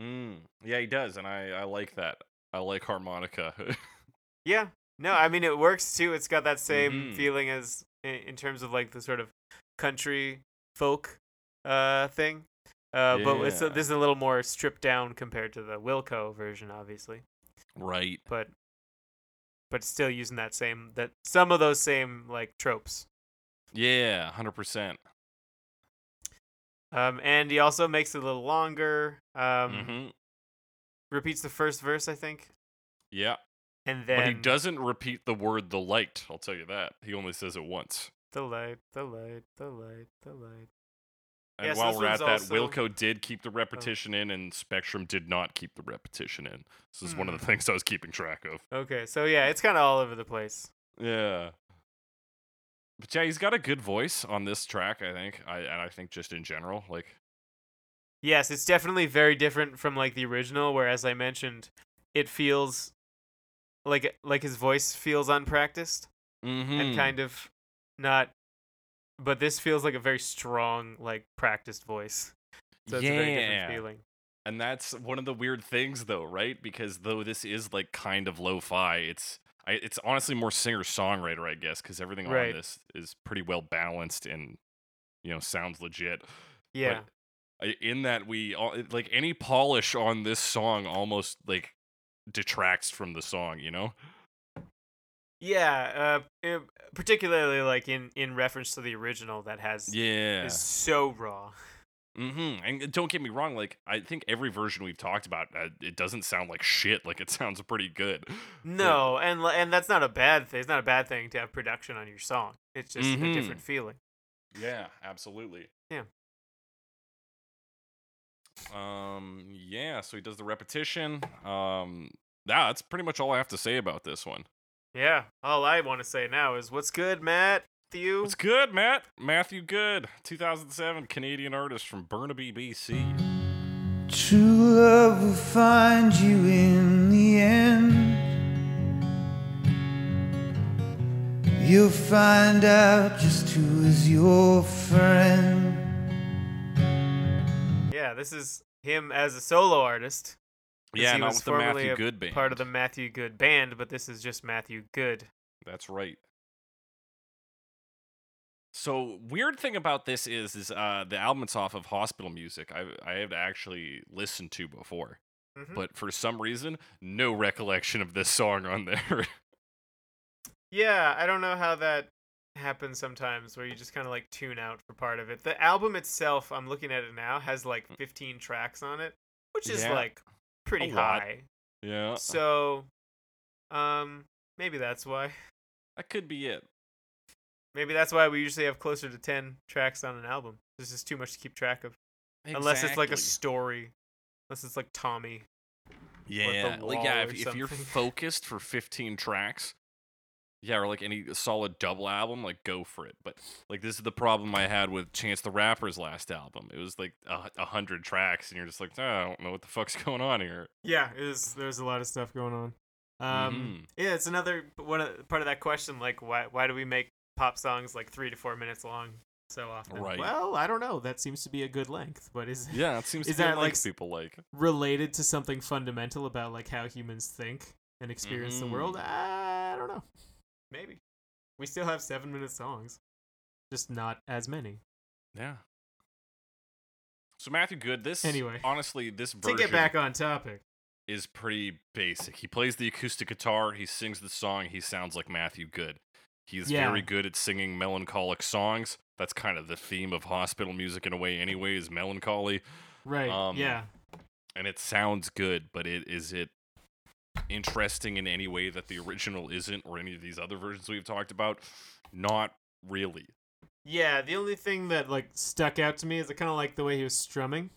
Mm. Yeah, he does, and I, I like that. I like harmonica. Yeah. No, I mean it works too. It's got that same Mhm. feeling as in, in terms of like the sort of country folk uh thing. Uh, but it's a, this is a little more stripped down compared to the Wilco version, obviously. right. But but still using that same that some of those same like tropes. Yeah, 100%. Um, and he also makes it a little longer. Um, mm-hmm. repeats the first verse, I think, Yeah. and then But he doesn't repeat the word the light, I'll tell you that. He only says it once. The light, the light, the light, the light. And Yes, while we're at that, also- Wilco did keep the repetition in, and Spectrum did not keep the repetition in. This is one of Hmm. the things I was keeping track of. Okay, so yeah, it's kind of all over the place. Yeah. But yeah, he's got a good voice on this track, I think. I and I think just in general, like Yes, it's definitely very different from like the original, where as I mentioned, it feels like like his voice feels unpracticed mm-hmm. and kind of not. But this feels like a very strong, like practiced voice. So it's yeah. a very different feeling. And that's one of the weird things though, right? Because though this is like kind of lo-fi, it's I, it's honestly more singer-songwriter, I guess, cuz everything Right. on this is pretty well balanced and you know, sounds legit. Yeah. I- in that we all like any polish on this song almost like detracts from the song, you know? Yeah, uh, eh, particularly like in in reference to the original that has Yeah. is so raw. Mm-hmm. And don't get me wrong, like I think every version we've talked about, uh, it doesn't sound like shit. Like it sounds pretty good. But- No, and and that's not a bad thing. It's not a bad thing to have production on your song. It's just a Mhm. different feeling. yeah, absolutely. Yeah. Um. Yeah. So he does the repetition. Um. That's pretty much all I have to say about this one. Yeah. All I want to say now is what's good, Matt? You? What's good, Matt? Matthew Good, 2007 Canadian artist from Burnaby, BC. True love will find you in the end. You'll find out just who is your friend. Yeah, this is him as a solo artist. Yeah, he not was with the Matthew a Good band. Part of the Matthew Good band, but this is just Matthew Good. That's right. So weird thing about this is is uh the album it's off of Hospital Music. I I have actually listened to before, Mhm. but for some reason no recollection of this song on there. Yeah, I don't know how that happens sometimes where you just kind of like tune out for part of it. The album itself, I'm looking at it now, has like 15 tracks on it, which is Mm. Yeah, like pretty high. yeah, So, um, maybe that's why. that could be it. Maybe that's why we usually have closer to 10 tracks on an album. This is too much to keep track of. Unless it's like a story. Unless it's like Tommy. yeah, like yeah. If, if you're focused for 15 tracks, yeah, or like any solid double album, like go for it. But like this is the problem I had with Chance the Rapper's last album. It was like a, a hundred tracks, and you're just like, "Oh, I don't know what the fuck's going on here. Yeah, it is, there's a lot of stuff going on. Um, Mhm. Yeah, it's another one of, part of that question. Like, why why do we make pop songs like three to four minutes long so often? Right. Well, I don't know. That seems to be a good length, but is Yeah, it seems Is that, like, people like. related to something fundamental about like how humans think and experience the world? Mhm. I don't know. Maybe. We still have seven minute songs. just not as many. Yeah. So Matthew Good, this Anyway. honestly, this To version get back on topic. is pretty basic. He plays the acoustic guitar, he sings the song, he sounds like Matthew Good. He's Yeah. very good at singing melancholic songs. That's kind of the theme of hospital music in a way anyway, is melancholy. Right. Um, yeah. And it sounds good, but it is it interesting in any way that the original isn't or any of these other versions we've talked about? Not really. Yeah, the only thing that like stuck out to me is I kind of like the way he was strumming,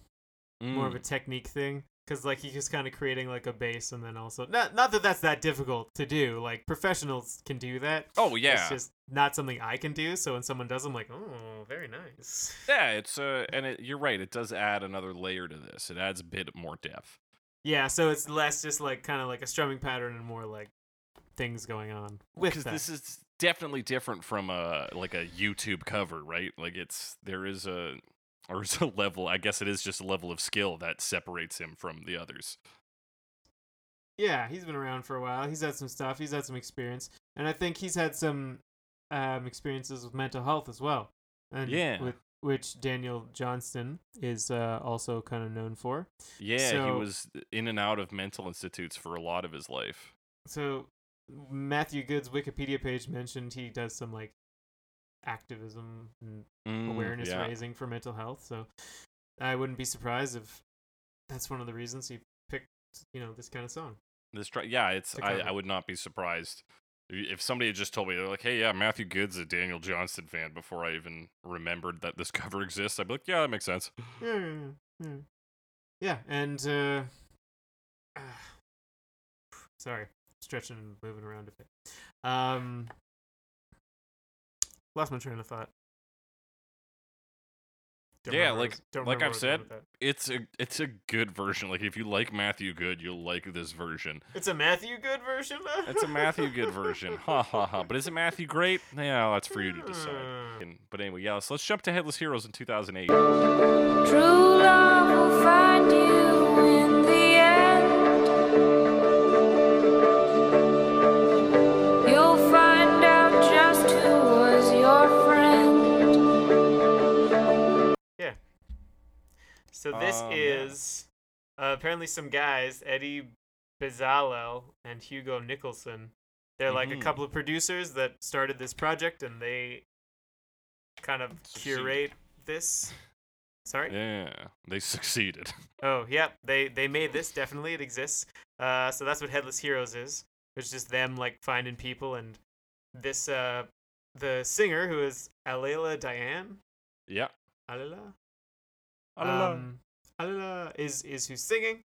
more of a Mm. technique thing, because like he was kind of creating like a bass and then also not not that that's that difficult to do. Like professionals can do that. Oh yeah. It's just not something I can do. So when someone does, I'm like, oh, very nice. Yeah, it's uh, and it, you're right. It does add another layer to this. It adds a bit more depth. Yeah, so it's less just like kind of like a strumming pattern and more like things going on with Because this is definitely different from a like a YouTube cover, right? Like it's there is a or is a level. I guess it is just a level of skill that separates him from the others. Yeah, he's been around for a while. He's had some stuff. He's had some experience, and I think he's had some um, experiences with mental health as well. And Yeah. with which Daniel Johnston is uh, also kind of known for. Yeah, he was in and out of mental institutes for a lot of his life. So Matthew Good's Wikipedia page mentioned he does some like activism and Mm, awareness yeah. raising for mental health. So I wouldn't be surprised if that's one of the reasons he picked, you know, this kind of song. This try, yeah, it's I, I would not be surprised if somebody had just told me they're like, hey, yeah, Matthew Good's a Daniel Johnston fan before I even remembered that this cover exists. I'd be like, yeah, that makes sense. Yeah, yeah, yeah, and uh, sorry, stretching and moving around a bit. Um, lost my train of thought. Don't Yeah, remember like- was- don't like I've where I was said, It's a it's a good version. Like if you like Matthew Good, you'll like this version. It's a Matthew Good version. It's a Matthew Good version. Ha ha ha. But is it Matthew great? Yeah, that's for you to decide. Hmm. And- But anyway, yeah, so let's jump to Headless Heroes in 2008. True love will find you in the So this Um, is uh, apparently some guys, Eddie Bezalel and Hugo Nicolson. They're like a Mhm. couple of producers that started this project, and they kind of Succeed. curate this. Sorry. Yeah, they succeeded. Oh, yeah. They they made this. Definitely, it exists. Uh, so that's what Headless Heroes is. It's just them like finding people, and this uh, the singer who is Alela Diane. Yeah. Alela. Alala. Um, Alala is is who's singing.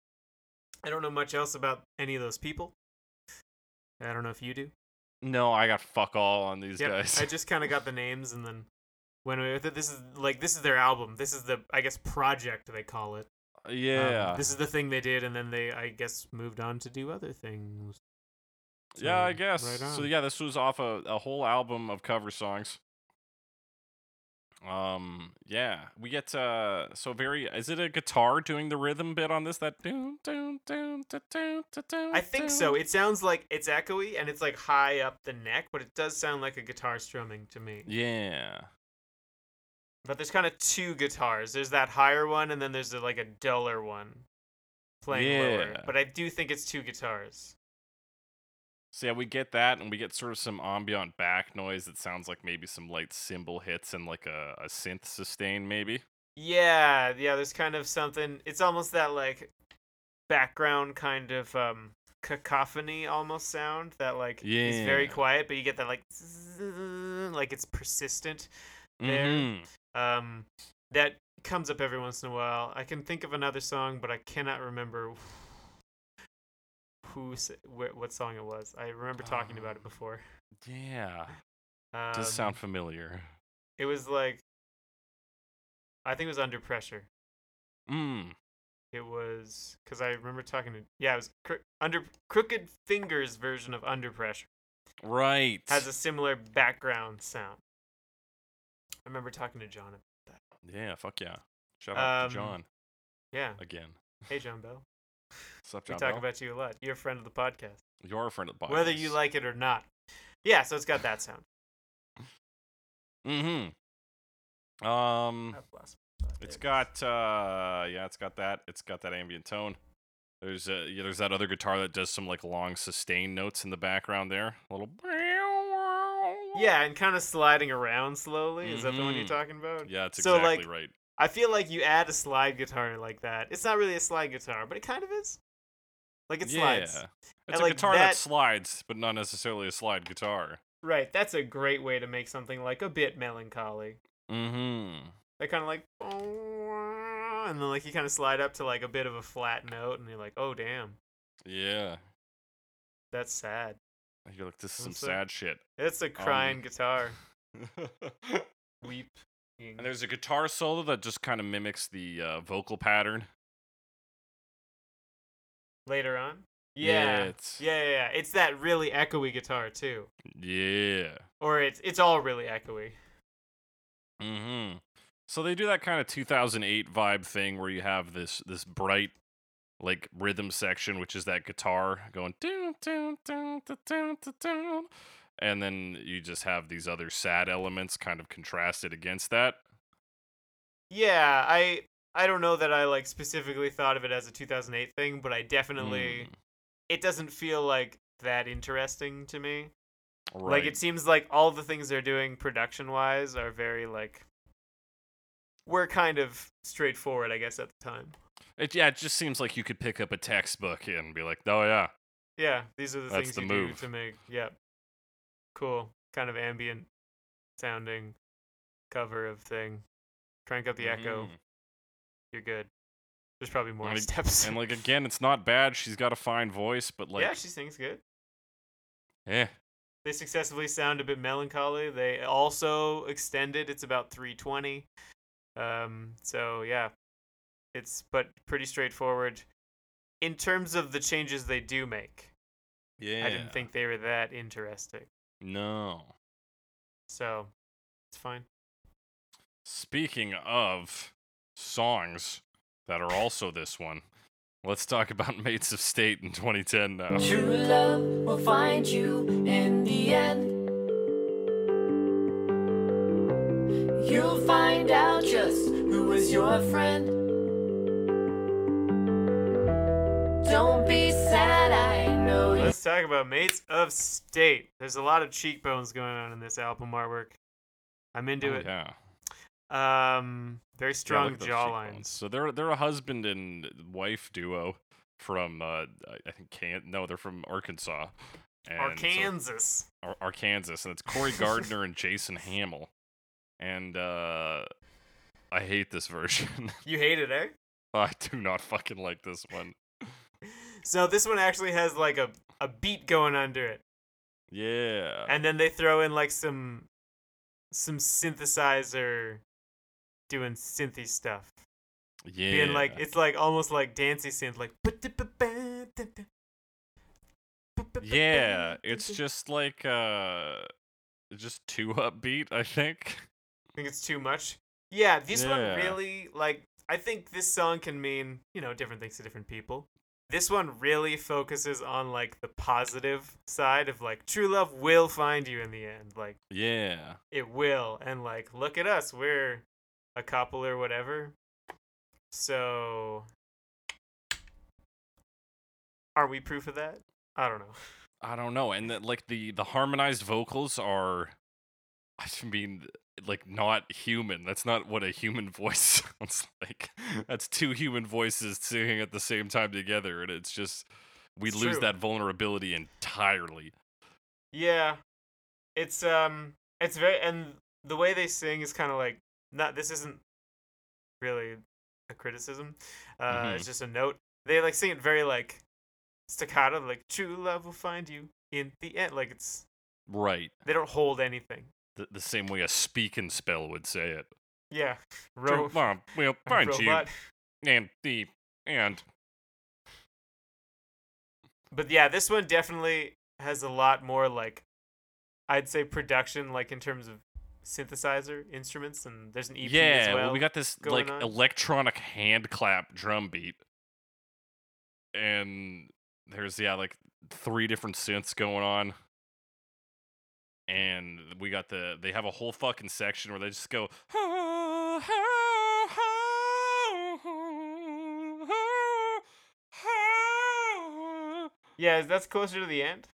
I don't know much else about any of those people. I don't know if you do. No, I got fuck all on these Yep, guys. I just kind of got the names and then went away with it. This is like this is their album. This is the I guess project they call it. Um, yeah. this is the thing they did, and then they I guess moved on to do other things. yeah, I guess. Right So yeah, this was off a, a whole album of cover songs. Um, yeah, we get uh, so very. Is it a guitar doing the rhythm bit on this? That doon da, doon da, doon, I think so. It sounds like it's echoey and it's like high up the neck, but it does sound like a guitar strumming to me. Yeah. But there's kind of two guitars. There's that higher one, and then there's a, like a duller one playing lower. But I do think it's two guitars. So yeah, we get that, and we get sort of some ambient back noise that sounds like maybe some light cymbal hits and like a, a synth sustain, maybe. Yeah, yeah. There's kind of something. It's almost that like background kind of um cacophony almost sound that like is very quiet, but you get that like zzz, like it's persistent. There. Mhm. Um, that comes up every once in a while. I can think of another song, but I cannot remember who wh- what song it was. I remember talking about it before. Yeah. Um, Does sound familiar. It was like I think it was Under Pressure. Mm. It was because I remember talking to yeah, it was cro- under Crooked Fingers version of Under Pressure Right. has a similar background sound. I remember talking to John. about that. Yeah, fuck yeah. Shout out Um, to John Yeah, again. hey John Bell. What's up, We talk Bell? about you a lot. You're a friend of the podcast. You're a friend of the podcast. whether you like it or not. Yeah, so it's got that sound. Mm-hmm. Um, I've lost my thought it's got uh, yeah, it's got that. It's got that ambient tone. There's uh, yeah, there's that other guitar that does some like long sustained notes in the background there. A little. Yeah, and kind of sliding around slowly. Is that the one you're Mhm. talking about? Yeah, it's So, exactly like, right. I feel like you add a slide guitar like that. It's not really a slide guitar, but it kind of is. Like it slides. Yeah, it's a like, guitar that... that- slides, but not necessarily a slide guitar. Right. That's a great way to make something like a bit melancholy. Mm-hmm. They kind of like, and then like you kind of slide up to like a bit of a flat note, and you're like, oh damn, Yeah. that's sad. You're like, this is some sad shit. It's a crying guitar. and there's a guitar solo that just kind of mimics the uh, vocal pattern. Later on. Yeah, Yeah. it's- Yeah, yeah. It's that really echoey guitar too, Yeah. or it's it's all really echoey. Mm-hmm. So they do that kind of 2008 vibe thing where you have this this bright like rhythm section, which is that guitar going and then you just have these other sad elements kind of contrasted against that. Yeah, I I don't know that I like specifically thought of it as a 2008 thing, but I definitely Mm, it doesn't feel like that interesting to me. right. Like it seems like all the things they're doing production wise are very like we're kind of straightforward, I guess, at the time. It, yeah, it just seems like you could pick up a textbook and be like, oh yeah, Yeah, these are the That's things the you move. do to make. Yep. Cool. Kind of ambient sounding cover of thing. Crank up the echo. Mhm. You're good. There's probably more And- steps. And like again, it's not bad. She's got a fine voice, but like, yeah, she sings good. Yeah. They successfully sound a bit melancholy. They also extended. It's about 320. Um, so yeah, it's but pretty straightforward. In terms of the changes they do make, yeah. I didn't think they were that interesting. No. So it's fine. Speaking of songs that are also this one, let's talk about Mates of State in 2010 now. True love will find you in the end. You'll find out just who was your friend. Let's talk about Mates of State. There's a lot of cheekbones going on in this album artwork. I'm into Oh, it. yeah. Um, very Yeah, strong look at those cheekbones. jawlines. So they're they're a husband and wife duo from uh, I think can no they're from Arkansas. And so- Arkansas. Ar- Arkansas, and it's Kori Gardner and Jason Hammel. And uh, I hate this version. You hate it, eh? I do not fucking like this one. So this one actually has like a, a beat going under it. Yeah. And then they throw in like some some synthesizer doing synthy stuff. yeah. Being like it's like almost like dancey synth like yeah, it's just like uh, just too upbeat. I think. I think it's too much. Yeah, this one really like I think this song can mean, you know, different things to different people. This one really focuses on like the positive side of like true love will find you in the end. Like Yeah. it will and like look at us, we're a couple or whatever. So are we proof of that? I don't know. I don't know, and that like the the harmonized vocals are, I mean, like not human. That's not what a human voice sounds like. That's two human voices singing at the same time together, and it's just we It's lose true. that vulnerability entirely. Yeah. It's um it's very and the way they sing is kind of like not this isn't really a criticism. Uh it's just a note. They like sing it very like staccato like true love will find you in the end like it's Right. they don't hold anything. The, the same way a speak and spell would say it. Yeah. Ro- love will find robot. you and the and But yeah, this one definitely has a lot more like I'd say production like in terms of synthesizer instruments and there's an EP yeah. as well. we got this like on. electronic hand clap drum beat, and there's yeah like three different synths going on, and we got the they have a whole fucking section where they just go Yeah, that's closer to the end.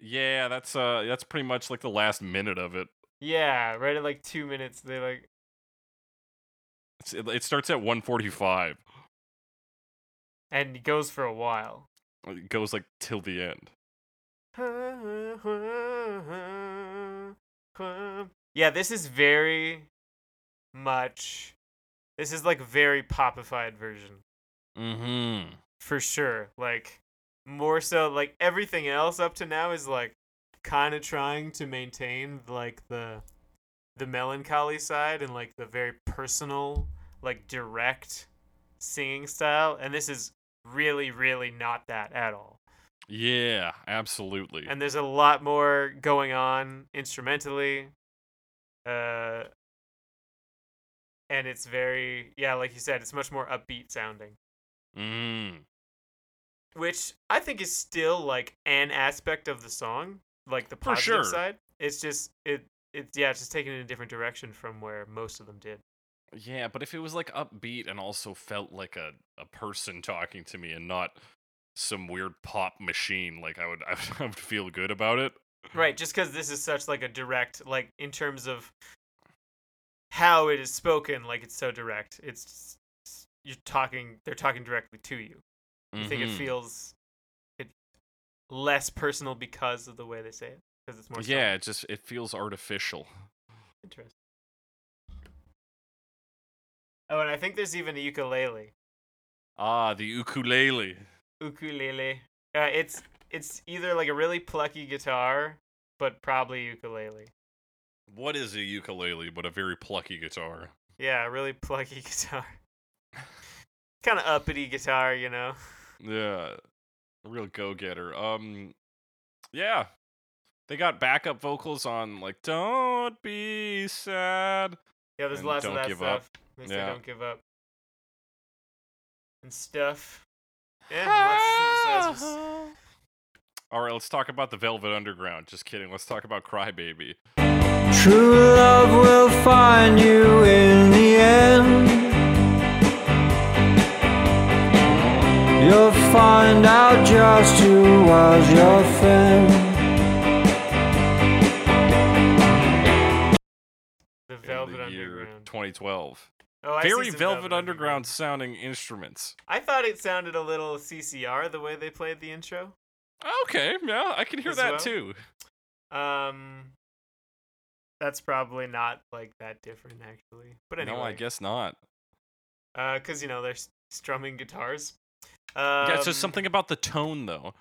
Yeah, that's uh that's pretty much like the last minute of it. Yeah, right at like two minutes. They like It's, it, it starts at 145. and it goes for a while. It goes like till the end. Yeah, this is very much. This is like very popified version Mm-hmm. for sure. Like more so, like everything else up to now is like kind of trying to maintain like the the melancholy side and like the very personal, like direct singing style, and this is really, really not that at all. Yeah, absolutely. and there's a lot more going on instrumentally uh and it's very yeah like you said it's much more upbeat sounding mm. which i think is still like an aspect of the song like the positive sure. side it's just it it's yeah it's just taken in a different direction from where most of them did Yeah, but if it was like upbeat and also felt like a, a person talking to me and not some weird pop machine, like I would I would feel good about it. right just because this is such like a direct like in terms of how it is spoken like it's so direct it's just, you're talking they're talking directly to you You think it Mhm. feels it less personal because of the way they say it? Because it's more Yeah, soft. it just it feels artificial. interesting. Oh, and I think there's even a ukulele. Ah, the ukulele. Ukulele. Uh, it's it's either like a really plucky guitar, but probably ukulele. What is a ukulele but a very plucky guitar? Yeah, a really plucky guitar. kind of uppity guitar, you know. Yeah. A real go-getter. Um yeah. They got backup vocals on like Don't Be Sad. Yeah, there's lots of that stuff. Up. They Yeah. don't give up. And stuff. Yeah, lots of synthesizers. All right, let's talk about the Velvet Underground. Just kidding. Let's talk about Crybaby. True love will find you in the end. You'll find out just who was your friend. The in Velvet the year Underground. 2012. Oh, Very some Velvet Underground sounding instruments. I thought it sounded a little CCR the way they played the intro. Okay, yeah, I can hear that well? too. Um, that's probably not like that different actually. But anyway, No, I guess not. uh, cause you know they're strumming guitars. Um, yeah, it's just something about the tone though.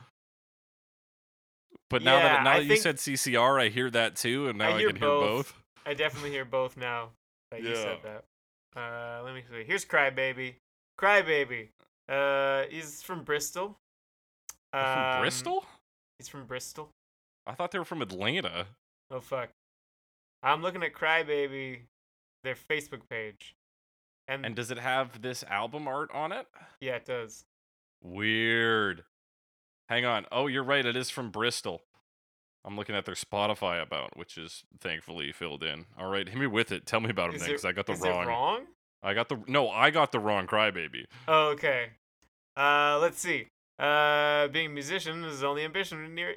But now Yeah, that now I that you said CCR, I hear that too, and now I, hear can hear both. I definitely hear both now that you said that. Uh, let me see. Here's Crybaby. Crybaby. Uh, he's from Bristol. From Um, Bristol? He's from Bristol. I thought they were from Atlanta. Oh fuck. I'm looking at Crybaby, their Facebook page, and, And does it have this album art on it? yeah, it does. Weird. Hang on. Oh, you're right. It is from Bristol. I'm looking at their Spotify about, which is thankfully filled in. All right, hit me with it. Tell me about him Is then, because I got the wrong. wrong? I got the no. I got the wrong Crybaby. Oh, okay. Uh, let's see. Uh, being a musician is only ambition near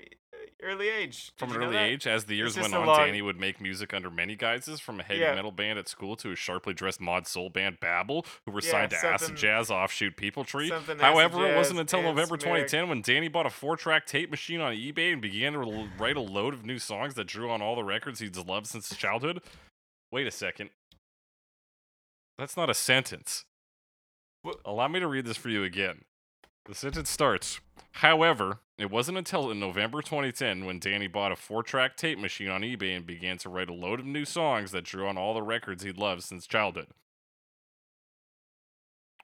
early age. Did From an early age, as the years went on, long- Danny would make music under many guises, from a heavy Yeah. metal band at school to a sharply dressed mod soul band Babel, who were Yeah, signed to acid jazz offshoot People Tree. However, it wasn't until November Smear. 2010 when Danny bought a four-track tape machine on eBay and began to write a load of new songs that drew on all the records he'd loved since his childhood. Wait a second. That's not a sentence. Wha- Allow me to read this for you again. The sentence starts. However, it wasn't until in November 2010 when Danny bought a four track tape machine on eBay and began to write a load of new songs that drew on all the records he'd loved since childhood.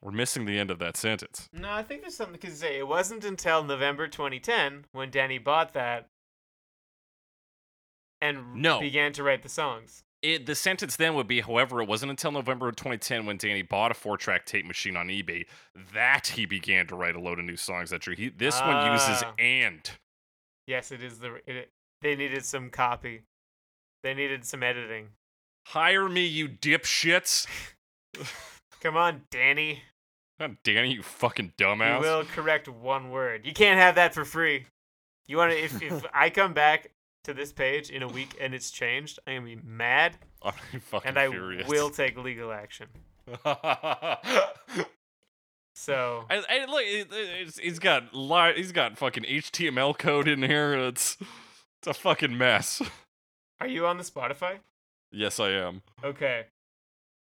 We're missing the end of that sentence. No, I think there's something to say. It wasn't until November 2010 when Danny bought that and No. began to write the songs. It, the sentence then would be, however, it wasn't until November of 2010 when Danny bought a four track tape machine on eBay that he began to write a load of new songs that. He, this one uses Ah. and. Yes, it is the. It, they needed some copy. They needed some editing. Hire me, you dipshits. Come on, Danny. God, Danny, you fucking We dumbass. will correct one word. You can't have that for free. You want to? If, if I come back to this page in a week and it's changed, I am gonna be mad, I'm fucking and I furious. will take legal action. So I, I, look, it, it's, he's got li- he's got fucking HTML code in here. It's it's a fucking mess. Are you on the Spotify? yes, I am. Okay.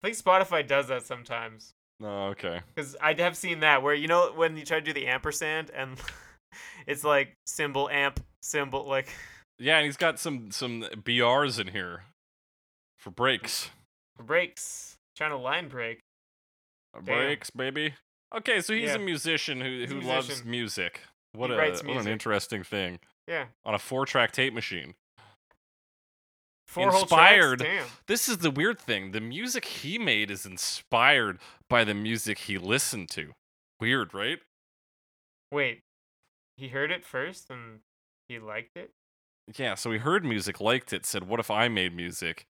I think Spotify does that sometimes. Oh, okay. Because I have seen that where, you know, when you try to do the ampersand and it's like symbol, amp, symbol, like, Yeah, and he's got some some BRs in here for breaks. For breaks. Trying to line break. Uh, Damn. Breaks, baby. Okay, so he's Yeah. a musician who He's who loves music. What He a what an interesting thing Yeah. on a four track tape machine. Four whole Inspired. tracks? Damn. This is the weird thing. The music he made is inspired by the music he listened to. Weird, right? Wait. He heard it first and he liked it? Yeah, so he heard music, liked it, said, What if I made music?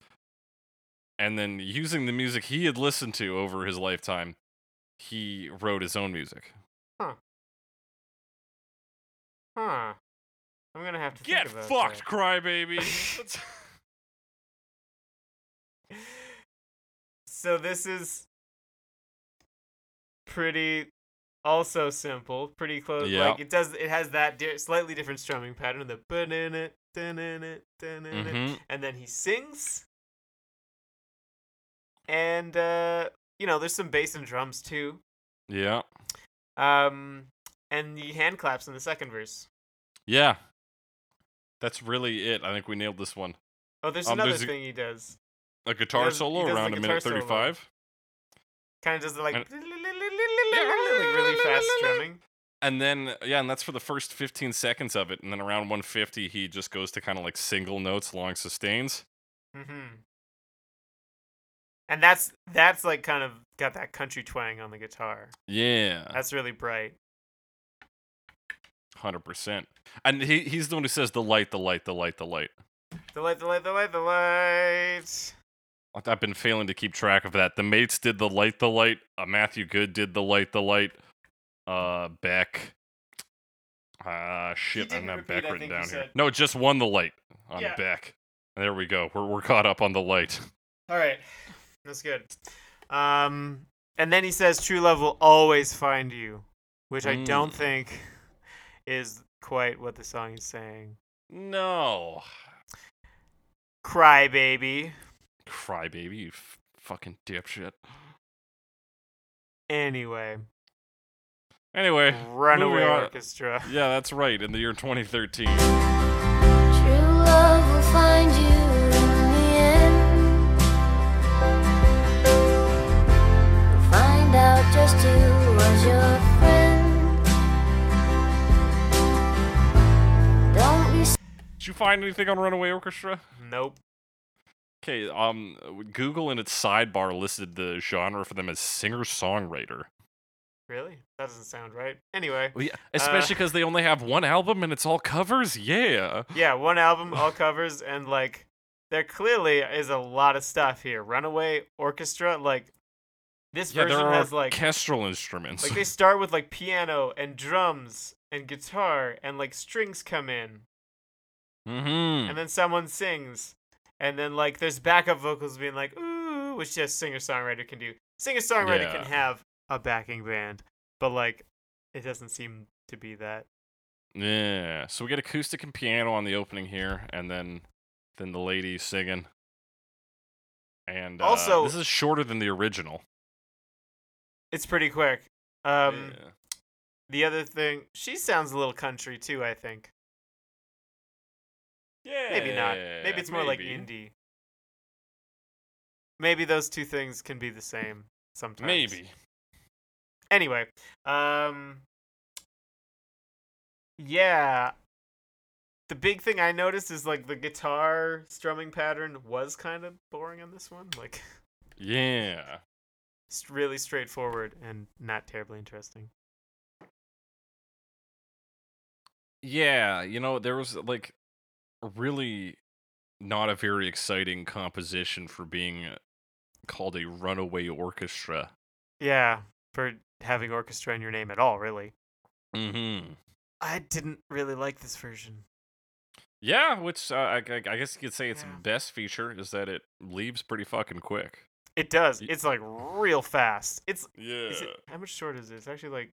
And then using the music he had listened to over his lifetime, he wrote his own music. Huh. Huh. I'm gonna have to Get think about fucked, that. crybaby. So this is pretty also simple, pretty close. Yeah. Like it does, it has that di- slightly different strumming pattern. The ba-na-na, da-na-na, da-na-na, Mhm. and then he sings, and uh, you know, there's some bass and drums too. Yeah. Um, and the hand claps in the second verse. Yeah. That's really it. I think we nailed this one. Oh, there's Um, another there's a- thing he does. A guitar does- solo the around a minute 35. Kind of does it like, And- like really fast strumming. And then, yeah, and that's for the first 15 seconds of it. And then around 150, he just goes to kind of like single notes, long sustains. Mm-hmm. And that's that's like kind of got that country twang on the guitar. Yeah. That's really bright. Hundred percent. And he he's the one who says the light, the light, the light, the light. The light, the light, the light, the light. I've been failing to keep track of that. The mates did the light, the light. Uh, Matthew Good did the light, the light. Uh, Beck. Ah, shit, I'm not don't have repeat, Beck written down here. No, just won the light on Yeah. Beck. There we go. We're we're caught up on the light. All right, that's good. Um, and then he says, "True love will always find you," which I don't Mm. think is quite what the song is saying. No, Cry baby. cry baby, you f- fucking dipshit. Anyway, Anyway, Runaway. Orchestra. Yeah, that's right. In the year 2013. True love will find you in the end. You'll find out just who was your friend. Don't be Did you find anything on Runaway Orchestra? Nope. Okay, um, Google in its sidebar listed the genre for them as singer-songwriter. Really? That doesn't sound right. Anyway. Well, yeah, especially because they only have one album and it's all covers. Yeah. Yeah, one album, all covers, and like there clearly is a lot of stuff here. Runaway Orchestra, like this Yeah, version has like orchestral instruments. like they start with like piano and drums and guitar and like strings come in mm-hmm. and then someone sings and then like there's backup vocals being like ooh, which just singer songwriter can do. Singer songwriter Yeah. can have a backing band, but like it doesn't seem to be that. Yeah. So we get acoustic and piano on the opening here, and then then the lady singing. And uh, Also- this is shorter than the original. It's pretty quick. Um, yeah. The other thing, she sounds a little country too. I think Yeah. maybe not. Maybe it's more like indie. Maybe those two things can be the same sometimes. Maybe. Anyway, um, yeah. The big thing I noticed is like the guitar strumming pattern was kind of boring on this one. Like, Yeah. it's really straightforward and not terribly interesting. Yeah, you know, there was like really not a very exciting composition for being called a runaway orchestra. Yeah, for having orchestra in your name at all, really. Mm-hmm. I didn't really like this version. Yeah, which uh, I, I guess you could say its Yeah. best feature is that it leaves pretty fucking quick. It does. It's like real fast. It's Yeah, is it, how much shorter is it? It's actually like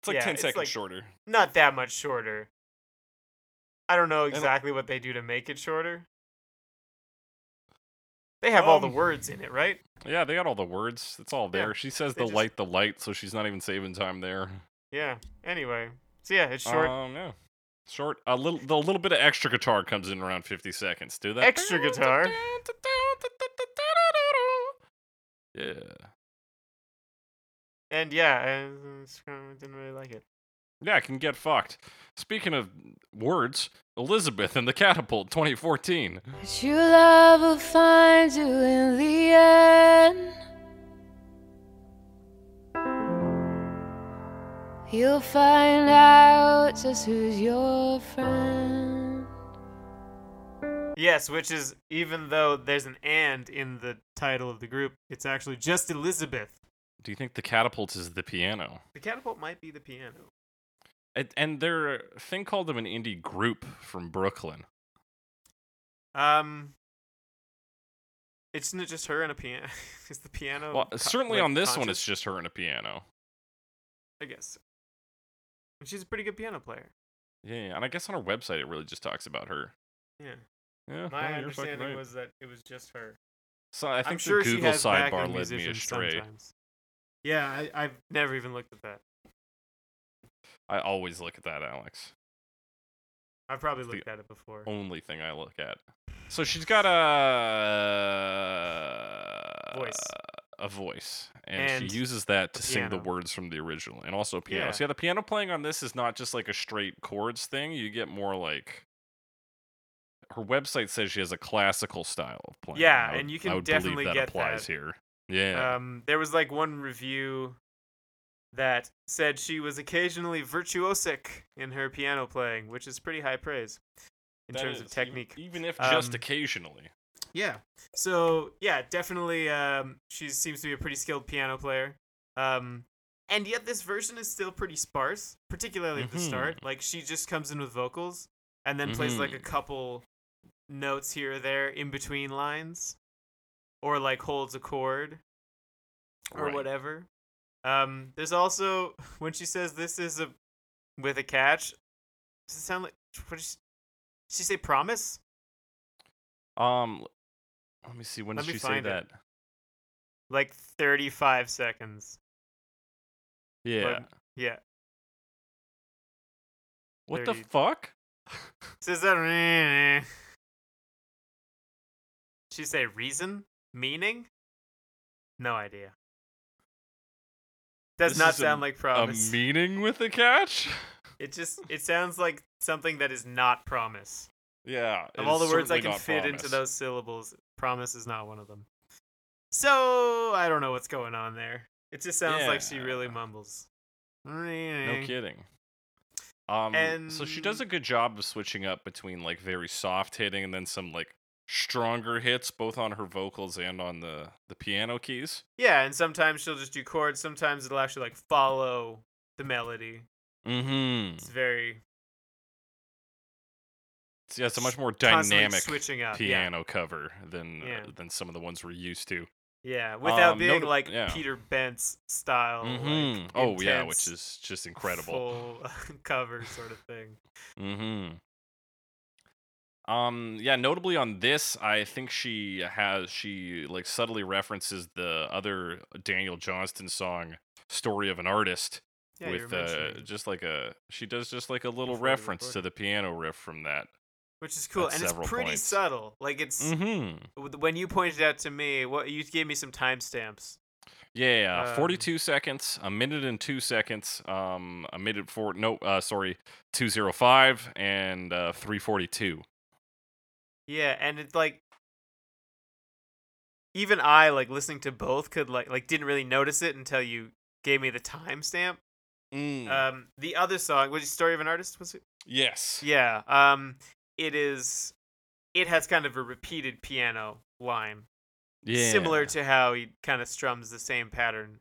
it's like yeah, ten it's seconds like- shorter. not that much shorter. I don't know exactly what they do to make it shorter. They have all the Um, words in it, right? Yeah, they got all the words. It's all Yeah, there. She says the just- light, the light, so she's not even saving time there. Yeah. Anyway, so yeah, it's short. Um, yeah. Short. A little. The little bit of extra guitar comes in around fifty seconds. Do that. Extra guitar? Yeah. and yeah, I it's didn't really like it. Yeah, I can get fucked. Speaking of words, Elizabeth and the Catapult 2014. But your love will find you in the end. You'll find out just who's your friend. Yes, which is even though there's an and in the title of the group, it's actually just Elizabeth. Do you think the Catapult is the piano? The catapult might be the piano. And, a thing called them an indie group from Brooklyn. Um, it's not just her and a piano. is the piano? Well, certainly like, on this one, it's just her and a piano. I guess. And she's a pretty good piano player. Yeah, yeah, and I guess on her website, it really just talks about her. Yeah. Yeah, My no, understanding right. was that it was just her. So I think I'm sure the she Google sidebar led me astray. sometimes. Yeah, I, I've never even looked at that. I always look at that, Alex. I've probably The looked at it before. Only thing I look at. So she's got a Voice. a voice, and, And she uses that to sing the words from the original, and also piano. Yeah. So yeah, the piano playing on this is not just like a straight chords thing. You get more like. Her website says she has a classical style of playing. Yeah, would- and you can definitely that get applies that. here. Yeah. Um, there was like one review that said she was occasionally virtuosic in her piano playing, which is pretty high praise in That terms of is, e- technique. even if just Um, occasionally. Yeah. So yeah, definitely. Um, she seems to be a pretty skilled piano player. Um, and yet this version is still pretty sparse, particularly at the start. Like she just comes in with vocals and then plays like a Mhm. couple notes here or there in between lines, or like holds a chord or Right. whatever. Um, there's also when she says this is a with a catch. Does it sound like what did she, did she say? Promise? Um, let me see. When did she say it. that? Like 35 seconds. Yeah. Yeah. what 30. the fuck? Says that. She say reason, meaning. No idea. Does This not is a- sound like promise. a promise. meeting with a catch? it just it sounds like something that is not promise. Yeah. Of all the words I can fit into those syllables, promise is not one of them. So I don't know what's going on there. It just sounds like she really mumbles. No kidding. Um, so she does a good job of switching up between like very soft hitting and then some like stronger hits, both on her vocals and on the the piano keys. Yeah, and sometimes she'll just do chords. Sometimes it'll actually like follow the melody. Mm-hmm. It's very Yeah, it's a much more dynamic switching up. piano cover than Yeah. uh, than some of the ones we're used to. Yeah, yeah. Without Um, being nota- like yeah. Peter Bence style. Mm-hmm. Like, oh yeah, which is just incredible. Full cover sort of thing. Mm-hmm. Um, yeah, notably on this, I think she has she like subtly references the other Daniel Johnston song, "Story of an Artist," Yeah, with uh, just like a she does just like a little Before reference to the piano riff from that. which is cool, and it's pretty points. subtle. Like it's Mm-hmm. when you pointed out to me, what you gave me some timestamps. Yeah, Um, 42 seconds, a minute and two seconds, um, a minute four, no, uh, sorry, 205 and uh, 342. Yeah, and it's like even I like listening to both could like like didn't really notice it until you gave me the timestamp. Mm. Um, the other song, which is "Story of an Artist," was it? yes. Yeah. Um, it is. it has kind of a repeated piano line, Yeah. similar to how he kind of strums the same pattern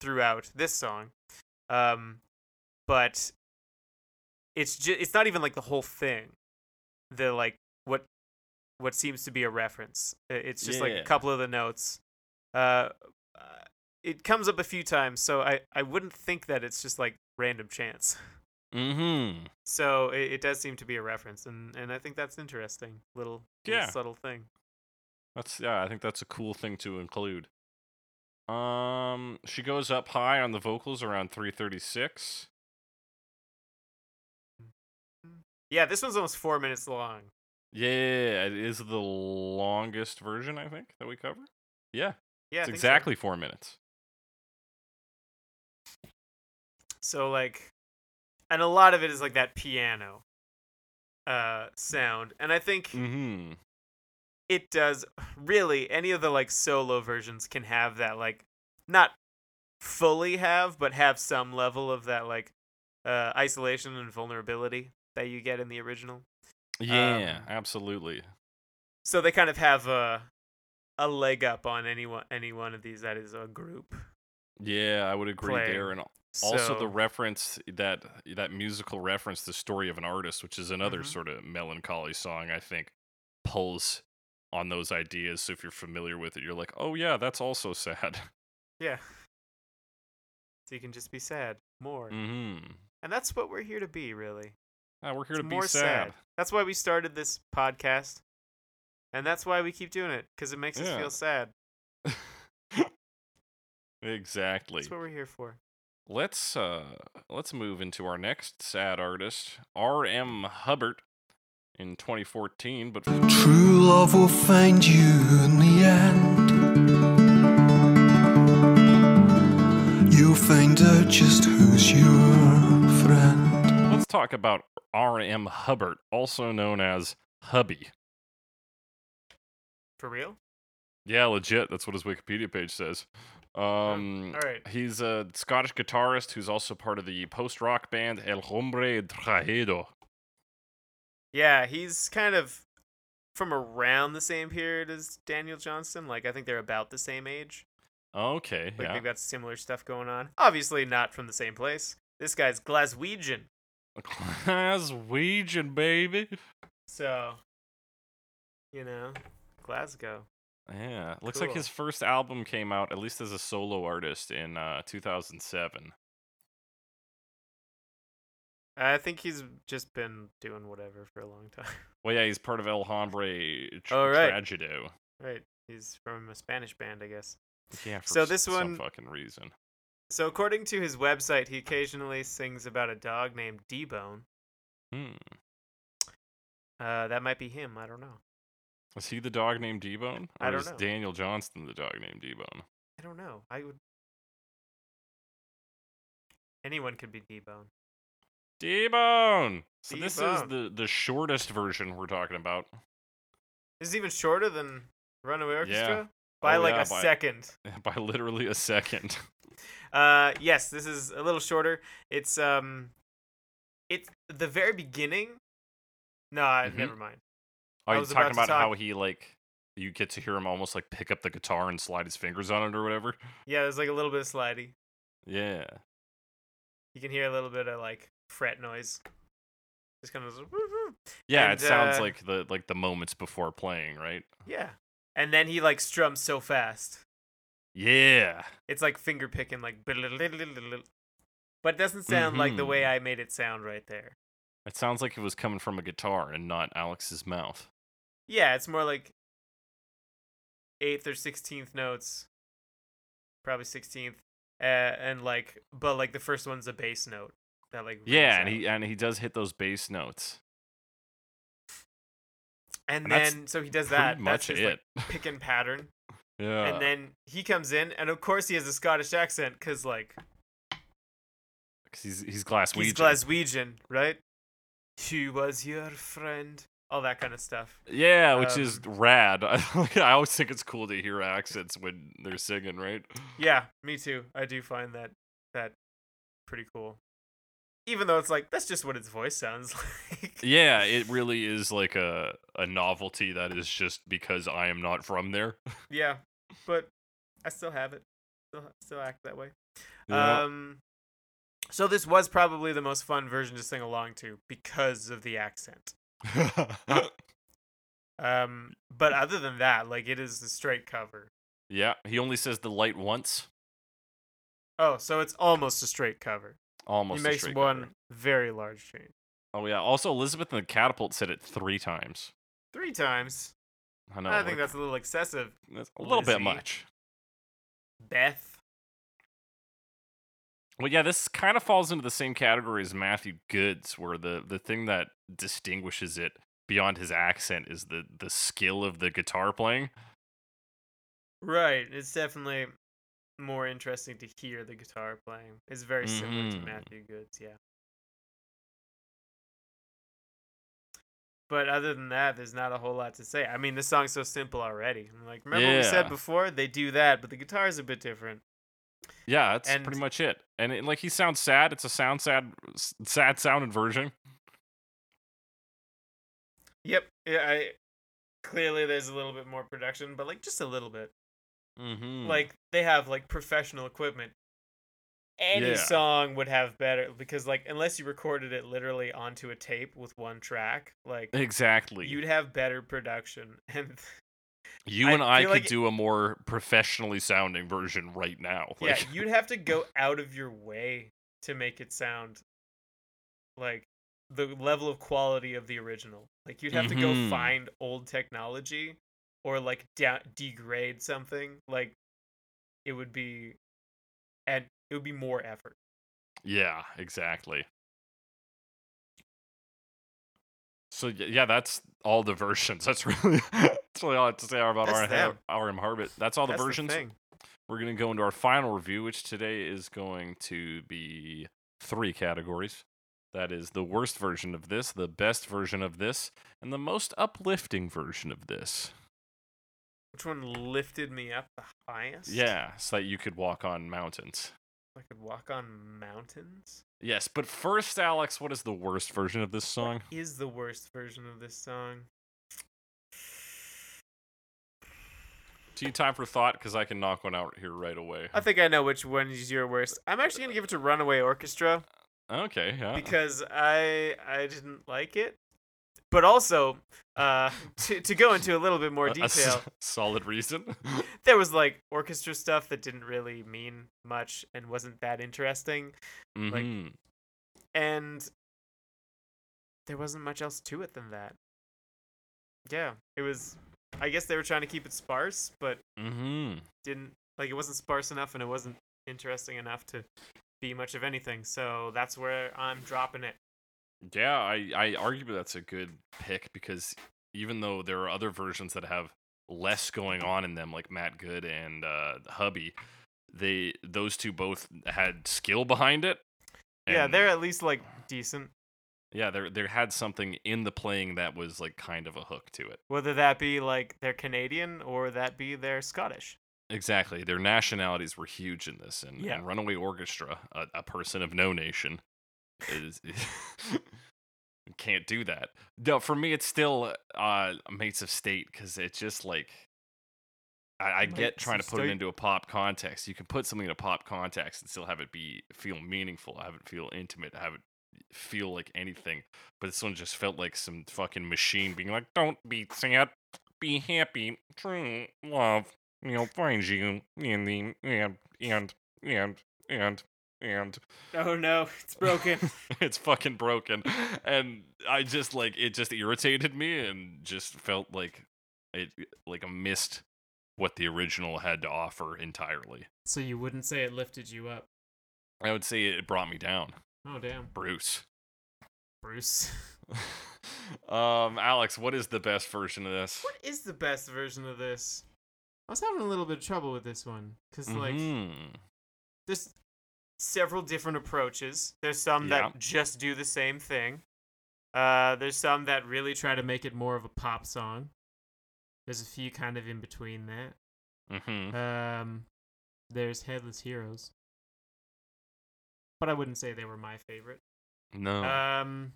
throughout this song. Um, but it's just it's not even like the whole thing. The like what seems to be a reference. It's just like a couple of the notes. Uh, uh, it comes up a few times, so I I wouldn't think that it's just like random chance. Mm-hmm. So it, it does seem to be a reference, and and I think that's interesting. Little, little subtle thing. That's yeah, I think that's a cool thing to include. Um, she goes up high on the vocals around 336. Yeah, this one's almost four minutes long. Yeah, it is the longest version I think that we cover. Yeah, Yeah, it's think so. exactly four minutes. So like, and a lot of it is like that piano uh sound, and I think Mm-hmm. it does really any of the like solo versions can have that like not fully have but have some level of that like uh isolation and vulnerability that you get in the original Yeah, Um, absolutely. so they kind of have a a leg up on any one any one of these that is a group Yeah, I would agree there. And also the reference that that musical reference, the story of an artist, which is another Mhm. sort of melancholy song, I think, pulls on those ideas. So if you're familiar with it, you're like, oh yeah, that's also sad. yeah so you can just be sad more mm-hmm. and that's what we're here to be really Ah, we're here It's to be more sad. That's why we started this podcast, and that's why we keep doing it because it makes us feel sad. exactly. That's what we're here for. Let's uh let's move into our next sad artist, R.M. Hubbert, in 2014. But True love will find you in the end. You'll find out just who's your friend. Let's talk about R.M. Hubbert, also known as Hubby. For real? Yeah, legit. That's what his Wikipedia page says. Um, all right. He's a Scottish guitarist who's also part of the post rock band El Hombre Trajeado. Yeah, he's kind of from around the same period as Daniel Johnston. Like I think they're about the same age. Okay, Like yeah. they've got similar stuff going on. Obviously not from the same place. This guy's Glaswegian. Glaswegian, baby. So, you know, Glasgow. Yeah, looks like his first album came out, at least as a solo artist, in uh, 2007. I think he's just been doing whatever for a long time. Well, yeah, he's part of El Hombre Tr- Oh, right. Trajeado. right. He's from a Spanish band, I guess. Yeah, for So this some one- fucking reason. So according to his website, he occasionally sings about a dog named D-Bone. Hmm. Uh, that might be him. I don't know. Was he the dog named D-Bone? I Or don't is know. Daniel Johnston the dog named D-Bone? I don't know. I would. Anyone could be D-Bone. D-Bone! So this is D-Bone. the, the shortest version we're talking about. This is even shorter than Runaway Orchestra Yeah. By Oh, like yeah, a by- second. By literally a second. Uh, yes, this is a little shorter. It's um, it's the very beginning. No, I Mhm. never mind. Are I you talking about about how he, like, you get to hear him almost, like, pick up the guitar and slide his fingers on it or whatever? Yeah, there's like a little bit of slidey. Yeah. You can hear a little bit of like fret noise. Just kind of. Yeah, And, it sounds uh, like the like the moments before playing, right? Yeah. And then he like strums so fast. Yeah. It's like finger picking, like. But it doesn't sound like the way Mhm. I made it sound right there. It sounds like it was coming from a guitar and not Alex's mouth. Yeah, it's more like eighth or sixteenth notes. Probably sixteenth. Uh, and like, but like the first one's a bass note. That like. Yeah, and out. he and he does hit those bass notes. And and then so he does that. much that's his, it. Like, picking pattern. yeah. and then he comes in, and of course he has a Scottish accent, cause like 'Cause he's he's Glaswegian. he's Glaswegian, right? She was your friend? All that kind of stuff. Yeah, which is Um, rad. I, I always think it's cool to hear accents when they're singing, right? Yeah, me too. I do find that that pretty cool. Even though it's like that's just what its voice sounds like. Yeah, it really is like a a novelty that is just because I am not from there. yeah, but I still have it. Still, still act that way. Yeah. Um, so this was probably the most fun version to sing along to because of the accent. Um, but other than that, like it is a straight cover. yeah, he only says the light once. Oh, so it's almost a straight cover. Almost. he makes one cover. very large change. Oh yeah. Also, Elizabeth and the Catapult said it three times. Three times. I know. I think like, that's a little excessive. that's a little bit much. Beth. Well, yeah, this kind of falls into the same category as Matthew Goods, where the the thing that distinguishes it beyond his accent is the the skill of the guitar playing. Right. It's definitely more interesting to hear the guitar playing. It's very similar to Mhm. Matthew Goods, yeah. But other than that, there's not a whole lot to say. I mean, this song's so simple already. I'm like, remember what we said before? They do that, but the guitar is a bit different. Yeah, that's And- pretty much it. And it, like he sounds sad. It's a sound sad, sad sounding version. Yep. Yeah, I clearly there's a little bit more production, but like just a little bit. Mm-hmm. Like they have like professional equipment. Any Yeah. song would have better because like unless you recorded it literally onto a tape with one track, like exactly. you'd have better production and you and I could like- do a more professionally sounding version right now. yeah, you'd have to go out of your way to make it sound like the level of quality of the original. Like you'd have to go Mhm. find old technology or like degrade something. Like it would be and it would be more effort. yeah, exactly. So yeah, that's all the versions. That's really that's really all I have to say about That's RM, them. RM Hubbert. That's all the That's versions. thing. We're gonna go into our final review, which today is going to be three categories. That is the worst version of this, the best version of this, and the most uplifting version of this. Which one lifted me up the highest? Yeah, so that you could walk on mountains. I could walk on mountains. Yes, but first, Alex, what is the worst version of this song? Is the worst version of this song? Do you time for thought? Because I can knock one out here right away. I think I know which one is your worst. I'm actually gonna give it to Runaway Orchestra. Okay, yeah. because I I didn't like it. But also, uh, to to go into a little bit more A- a s- detail, solid reason. there was like orchestra stuff that didn't really mean much and wasn't that interesting, Mhm. and there wasn't much else to it than that. Yeah, it was. I guess they were trying to keep it sparse, but Mhm. didn't like it wasn't sparse enough and it wasn't interesting enough to be much of anything. So that's where I'm dropping it. Yeah, I I argue that's a good pick because even though there are other versions that have less going on in them, like Matt Good and uh, Hubby, they those two both had skill behind it. yeah, they're at least like decent. yeah there there had something in the playing that was like kind of a hook to it. Whether that be like they're Canadian or that be they're Scottish. Exactly, their nationalities were huge in this, and, Yeah. and Runaway Orchestra, a, a person of no nation, is can't do that. No, for me, it's still uh, Mates of State because it's just like I, I get trying to put it into a pop context. You can put something in a pop context and still have it be feel meaningful, have it feel intimate, have it feel like anything. But this one just felt like some fucking machine being like, "Don't be sad, be happy, true love, you know, finds you in the and and and and and." Oh no, it's broken. it's fucking broken and i just like it just irritated me and just felt like it like i missed what the original had to offer entirely so you wouldn't say it lifted you up? i would say it brought me down Oh damn, bruce Bruce. um alex what is the best version of this what is the best version of this? I was having a little bit of trouble with this one because like Mhm. Several different approaches. There's some Yeah. that just do the same thing. Uh, there's some that really try to make it more of a pop song. There's a few kind of in between that. Mhm. Um, there's Headless Heroes, but I wouldn't say they were my favorite. No. Um.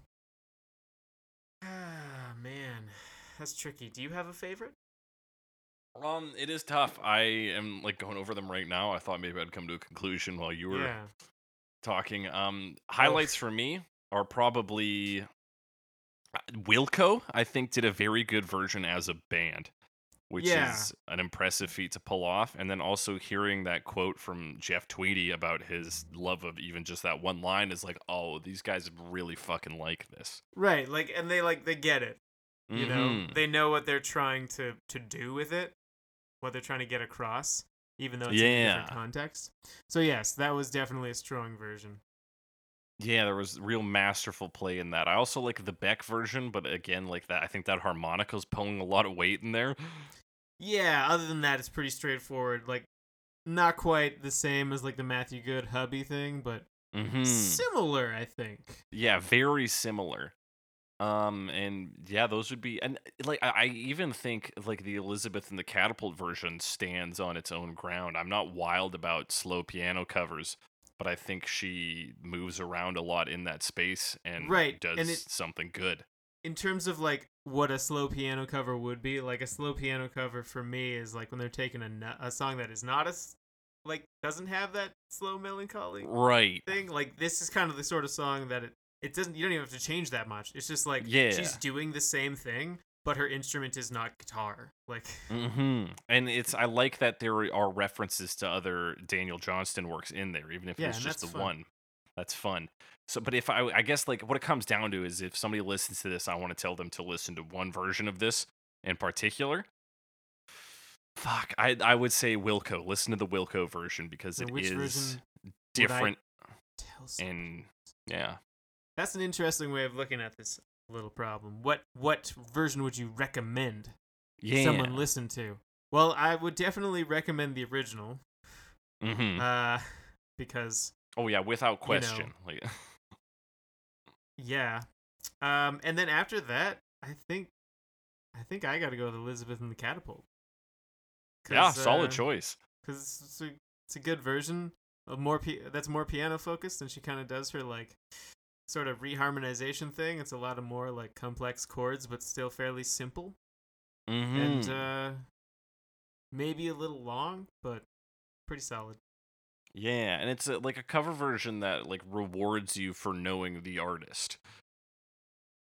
Ah, man, that's tricky. Do you have a favorite? Um, it is tough. I am like going over them right now. I thought maybe I'd come to a conclusion while you were Yeah. talking. Um, highlights for me are probably uh, Wilco. I think did a very good version as a band, which Yeah. is an impressive feat to pull off. And then also hearing that quote from Jeff Tweedy about his love of even just that one line is like, oh, these guys really fucking like this. Right. Like, and they like they get it. You know, Mhm. they know what they're trying to to do with it, what they're trying to get across, even though it's in a different context. So yes, that was definitely a strong version. Yeah, there was real masterful play in that. I also like the Beck version, but again, like that, I think that harmonica's pulling a lot of weight in there. Yeah. Other than that, it's pretty straightforward. Like, not quite the same as like the Matthew Good hubby thing, but Mm-hmm. similar, I think. Yeah, very similar. Um, and yeah, those would be, and like I, I even think like the Elizabeth and the Catapult version stands on its own ground. I'm not wild about slow piano covers, but I think she moves around a lot in that space and Right, does and it- something good. in terms of like what a slow piano cover would be, like a slow piano cover for me is like when they're taking a, a song that is not a like doesn't have that slow melancholy Right. thing. Like this is kind of the sort of song that it it doesn't you don't even have to change that much. It's just like Yeah. she's doing the same thing, but her instrument is not guitar. Like hmm And it's I like that there are references to other Daniel Johnston works in there, even if Yeah, it's just the fun. one. That's fun. So, but if I, I guess like what it comes down to is if somebody listens to this, I want to tell them to listen to one version of this in particular. Fuck, I I would say Wilco. Listen to the Wilco version because it is version would I different and yeah. That's an interesting way of looking at this little problem. What what version would you recommend Yeah. someone listen to? Well, I would definitely recommend the original. hmm Uh because oh yeah, without question. Like yeah. Um and then after that, I think I think I got to go with Elizabeth and the Catapult. yeah, solid uh, choice. Cuz it's a, it's a good version. Of more that's more piano focused and she kind of does her like sort of reharmonization thing. It's a lot of more like complex chords but still fairly simple. hmm and uh maybe a little long but pretty solid Yeah, and it's a, like a cover version that like rewards you for knowing the artist.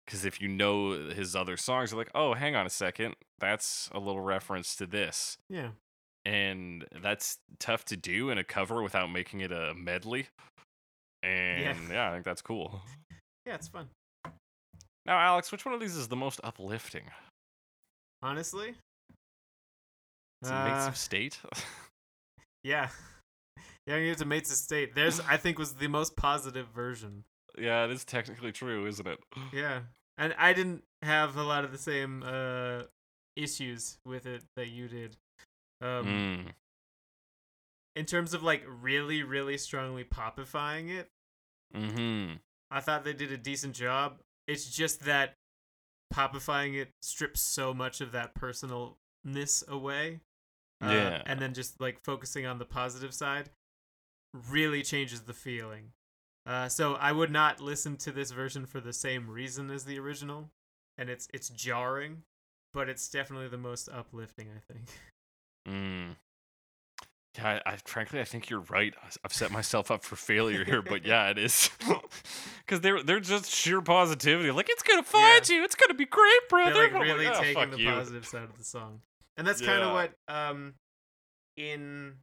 Because if you know his other songs, you're like, oh, hang on a second, that's a little reference to this, yeah and that's tough to do in a cover without making it a medley. And yeah, I think that's cool. yeah it's fun Now, Alex, which one of these is the most uplifting? honestly Is it Mates Uh, of State? yeah yeah you have to Mates of State there's i think was the most positive version yeah, it is technically true, isn't it? yeah and i didn't have a lot of the same uh issues with it that you did um Mm. In terms of like really really strongly popifying it Mm-hmm. I thought they did a decent job. It's just that popifying it strips so much of that personalness away. Uh, Yeah. And then just like focusing on the positive side really changes the feeling. Uh, so I would not listen to this version for the same reason as the original, and it's it's jarring, but it's definitely the most uplifting. I think. Mm. Yeah, I, I frankly I think you're right. I've set myself up for failure here, but yeah, it is because they're they're just sheer positivity. Like it's gonna find you. It's gonna be great, brother. They're like really "Ah, taking the you." positive side of the song, and that's kind of what um in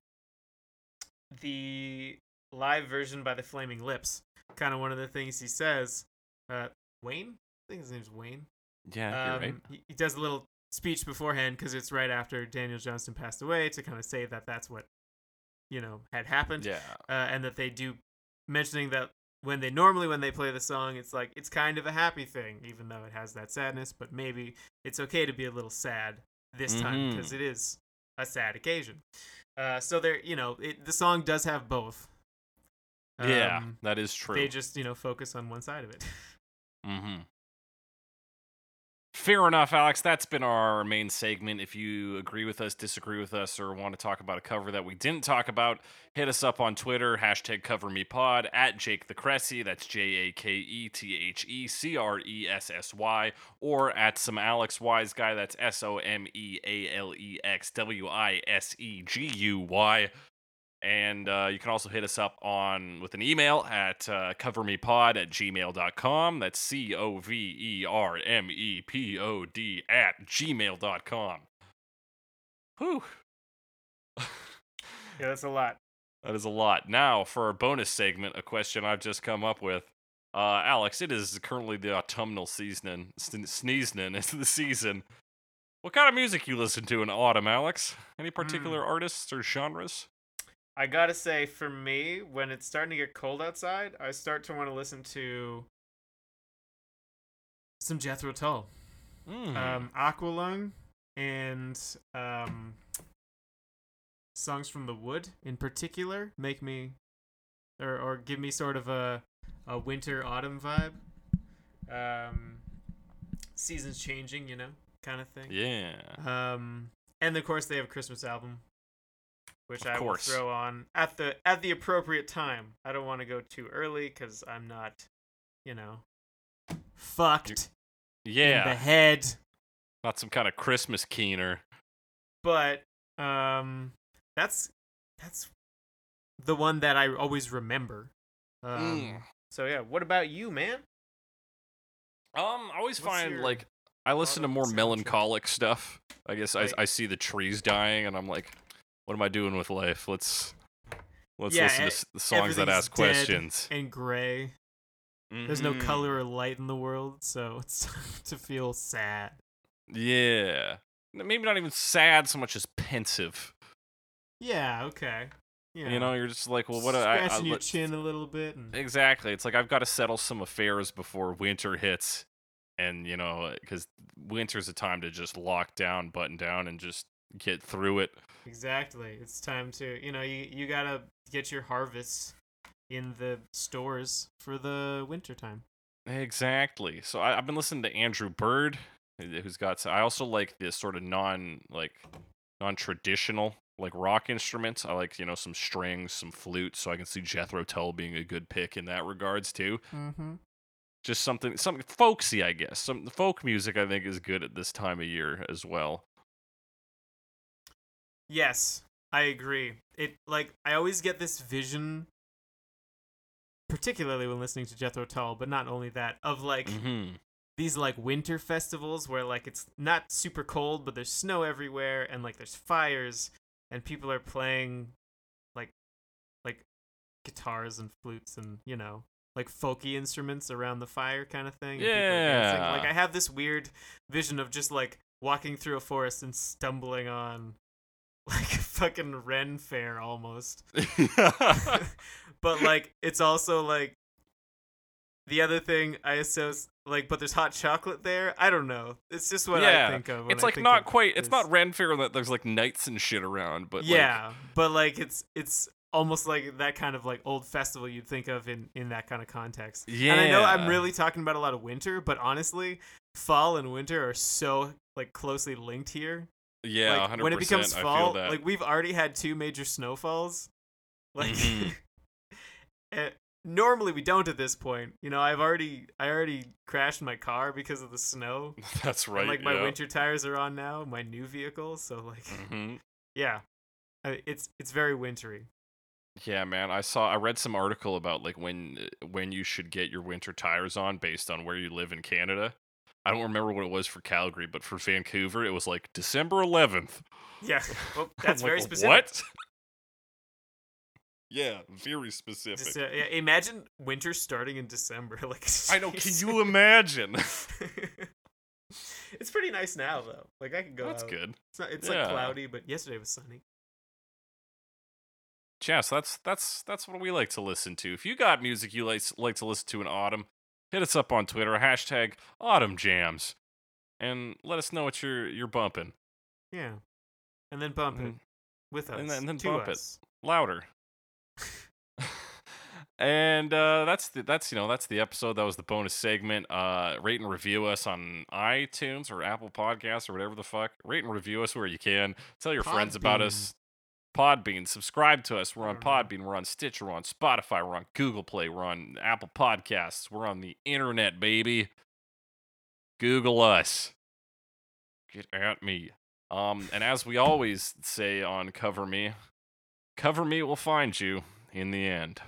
the live version by the Flaming Lips, kind of one of the things he says. Uh, Wayne, I think his name's Wayne. Yeah, you're right. Um, he, he does a little speech beforehand because it's right after Daniel Johnston passed away to kind of say that that's what you know had happened Yeah, uh, and that they do mentioning that when they normally when they play the song it's like it's kind of a happy thing even though it has that sadness but maybe it's okay to be a little sad this time Mhm. because it is a sad occasion uh, so there you know it, the song does have both yeah, Um, that is true. they just you know focus on one side of it mm-hmm. Fair enough, Alex. That's been our main segment. If you agree with us, disagree with us, or want to talk about a cover that we didn't talk about, hit us up on Twitter, hashtag CoverMePod, at Jake the Cressy, that's J A K E T H E C R E S S Y, or at some Alex Wise Guy, that's S O M E A L E X W I S E G U Y. And uh, you can also hit us up on with an email at uh, covermepod at gmail.com. That's C O V E R M E P O D at gmail.com. Whew. Yeah, that's a lot. That is a lot. Now, for our bonus segment, a question I've just come up with. Uh, Alex, it is currently the autumnal season. Sneezing is the season. What kind of music you listen to in autumn, Alex? Any particular artists or genres? I gotta say, for me, when it's starting to get cold outside, I start to want to listen to some Jethro Tull, Mm. um, Aqualung, and um, songs from the Wood in particular make me, or or give me sort of a a winter autumn vibe. Um, seasons changing, you know, kind of thing. yeah. Um, and of course they have a Christmas album, which Of I course. will throw on at the at the appropriate time. I don't want to go too early because I'm not, you know, fucked in the Yeah. head. Not some kind of Christmas keener. But um, that's that's the one that I always remember. Um, Mm. So yeah, what about you, man? Um, I always What's find your like I listen to more melancholic stuff. I guess I, I see the trees dying and I'm like, what am I doing with life? Let's let's Yeah, listen to songs that ask questions. And gray. There's no Mhm. color or light in the world, so it's time to feel sad. Yeah, maybe not even sad so much as pensive. Yeah. Okay. Yeah. You know, you're just like, well, what? do I, I, scratching your chin a little bit. And, Exactly. It's like I've got to settle some affairs before winter hits, and you know, because winter's a time to just lock down, button down, and just get through it. exactly. It's time to you know you you gotta get your harvests in the stores for the winter time. Exactly. So I, I've been listening to Andrew Bird, who- who's got. I also like this sort of non like non traditional like rock instruments. I like you know some strings, some flutes. So I can see Jethro Tull being a good pick in that regards too. Mm-hmm. Just something something folksy, I guess. Some folk music I think is good at this time of year as well. Yes, I agree. It like I always get this vision, particularly when listening to Jethro Tull, but not only that, of like Mm-hmm. these like winter festivals where like it's not super cold, but there's snow everywhere and like there's fires and people are playing like like guitars and flutes and you know like folky instruments around the fire kind of thing. and people are dancing. Yeah. Like I have this weird vision of just like walking through a forest and stumbling on like a fucking Ren fair almost. but like it's also like the other thing I associate like but there's hot chocolate there. I don't know. It's just what Yeah, I think of. it's like not quite. It's not Ren Fair that there's like knights and shit around, but yeah, but like it's it's almost like that kind of like old festival you'd think of in in that kind of context. Yeah. And I know I'm really talking about a lot of winter, but honestly, fall and winter are so like closely linked here. Yeah, like, 100%. when it becomes fall, like we've already had two major snowfalls. Like Mhm. eh, normally we don't at this point. You know, I've already I already crashed my car because of the snow. that's right. and, like my yeah. winter tires are on now, my new vehicle, so like Mhm. yeah. Uh, It's it's very wintry. Yeah, man. I saw. I read some article about like when when you should get your winter tires on based on where you live in Canada. I don't remember what it was for Calgary, but for Vancouver, it was like December 11th. Yeah. Well, that's like, very specific. What? yeah, very specific. Yeah, imagine winter starting in December. Like I know. Can you imagine? it's pretty nice now though. Like I can go That's out. good. It's not, it's Yeah. like cloudy, but yesterday was sunny. Yeah, so that's that's that's what we like to listen to. If you got music you like like to listen to in autumn, hit us up on Twitter hashtag Autumn Jams, and let us know what you're you're bumping Yeah. And then bump it Mhm. with us. And then- and then to bump it. us. louder. And uh, that's the, that's you know that's the episode. That was the bonus segment. Uh, rate and review us on iTunes or Apple Podcasts or whatever the fuck. Rate and review us where you can. Tell your friends about us. Podbean. Subscribe to us. We're on Podbean. We're on Stitcher. We're on Spotify. We're on Google Play. We're on Apple Podcasts. We're on the internet, baby. Google us. Get at me. Um, and as we always say on Cover Me, Cover Me will find you in the end.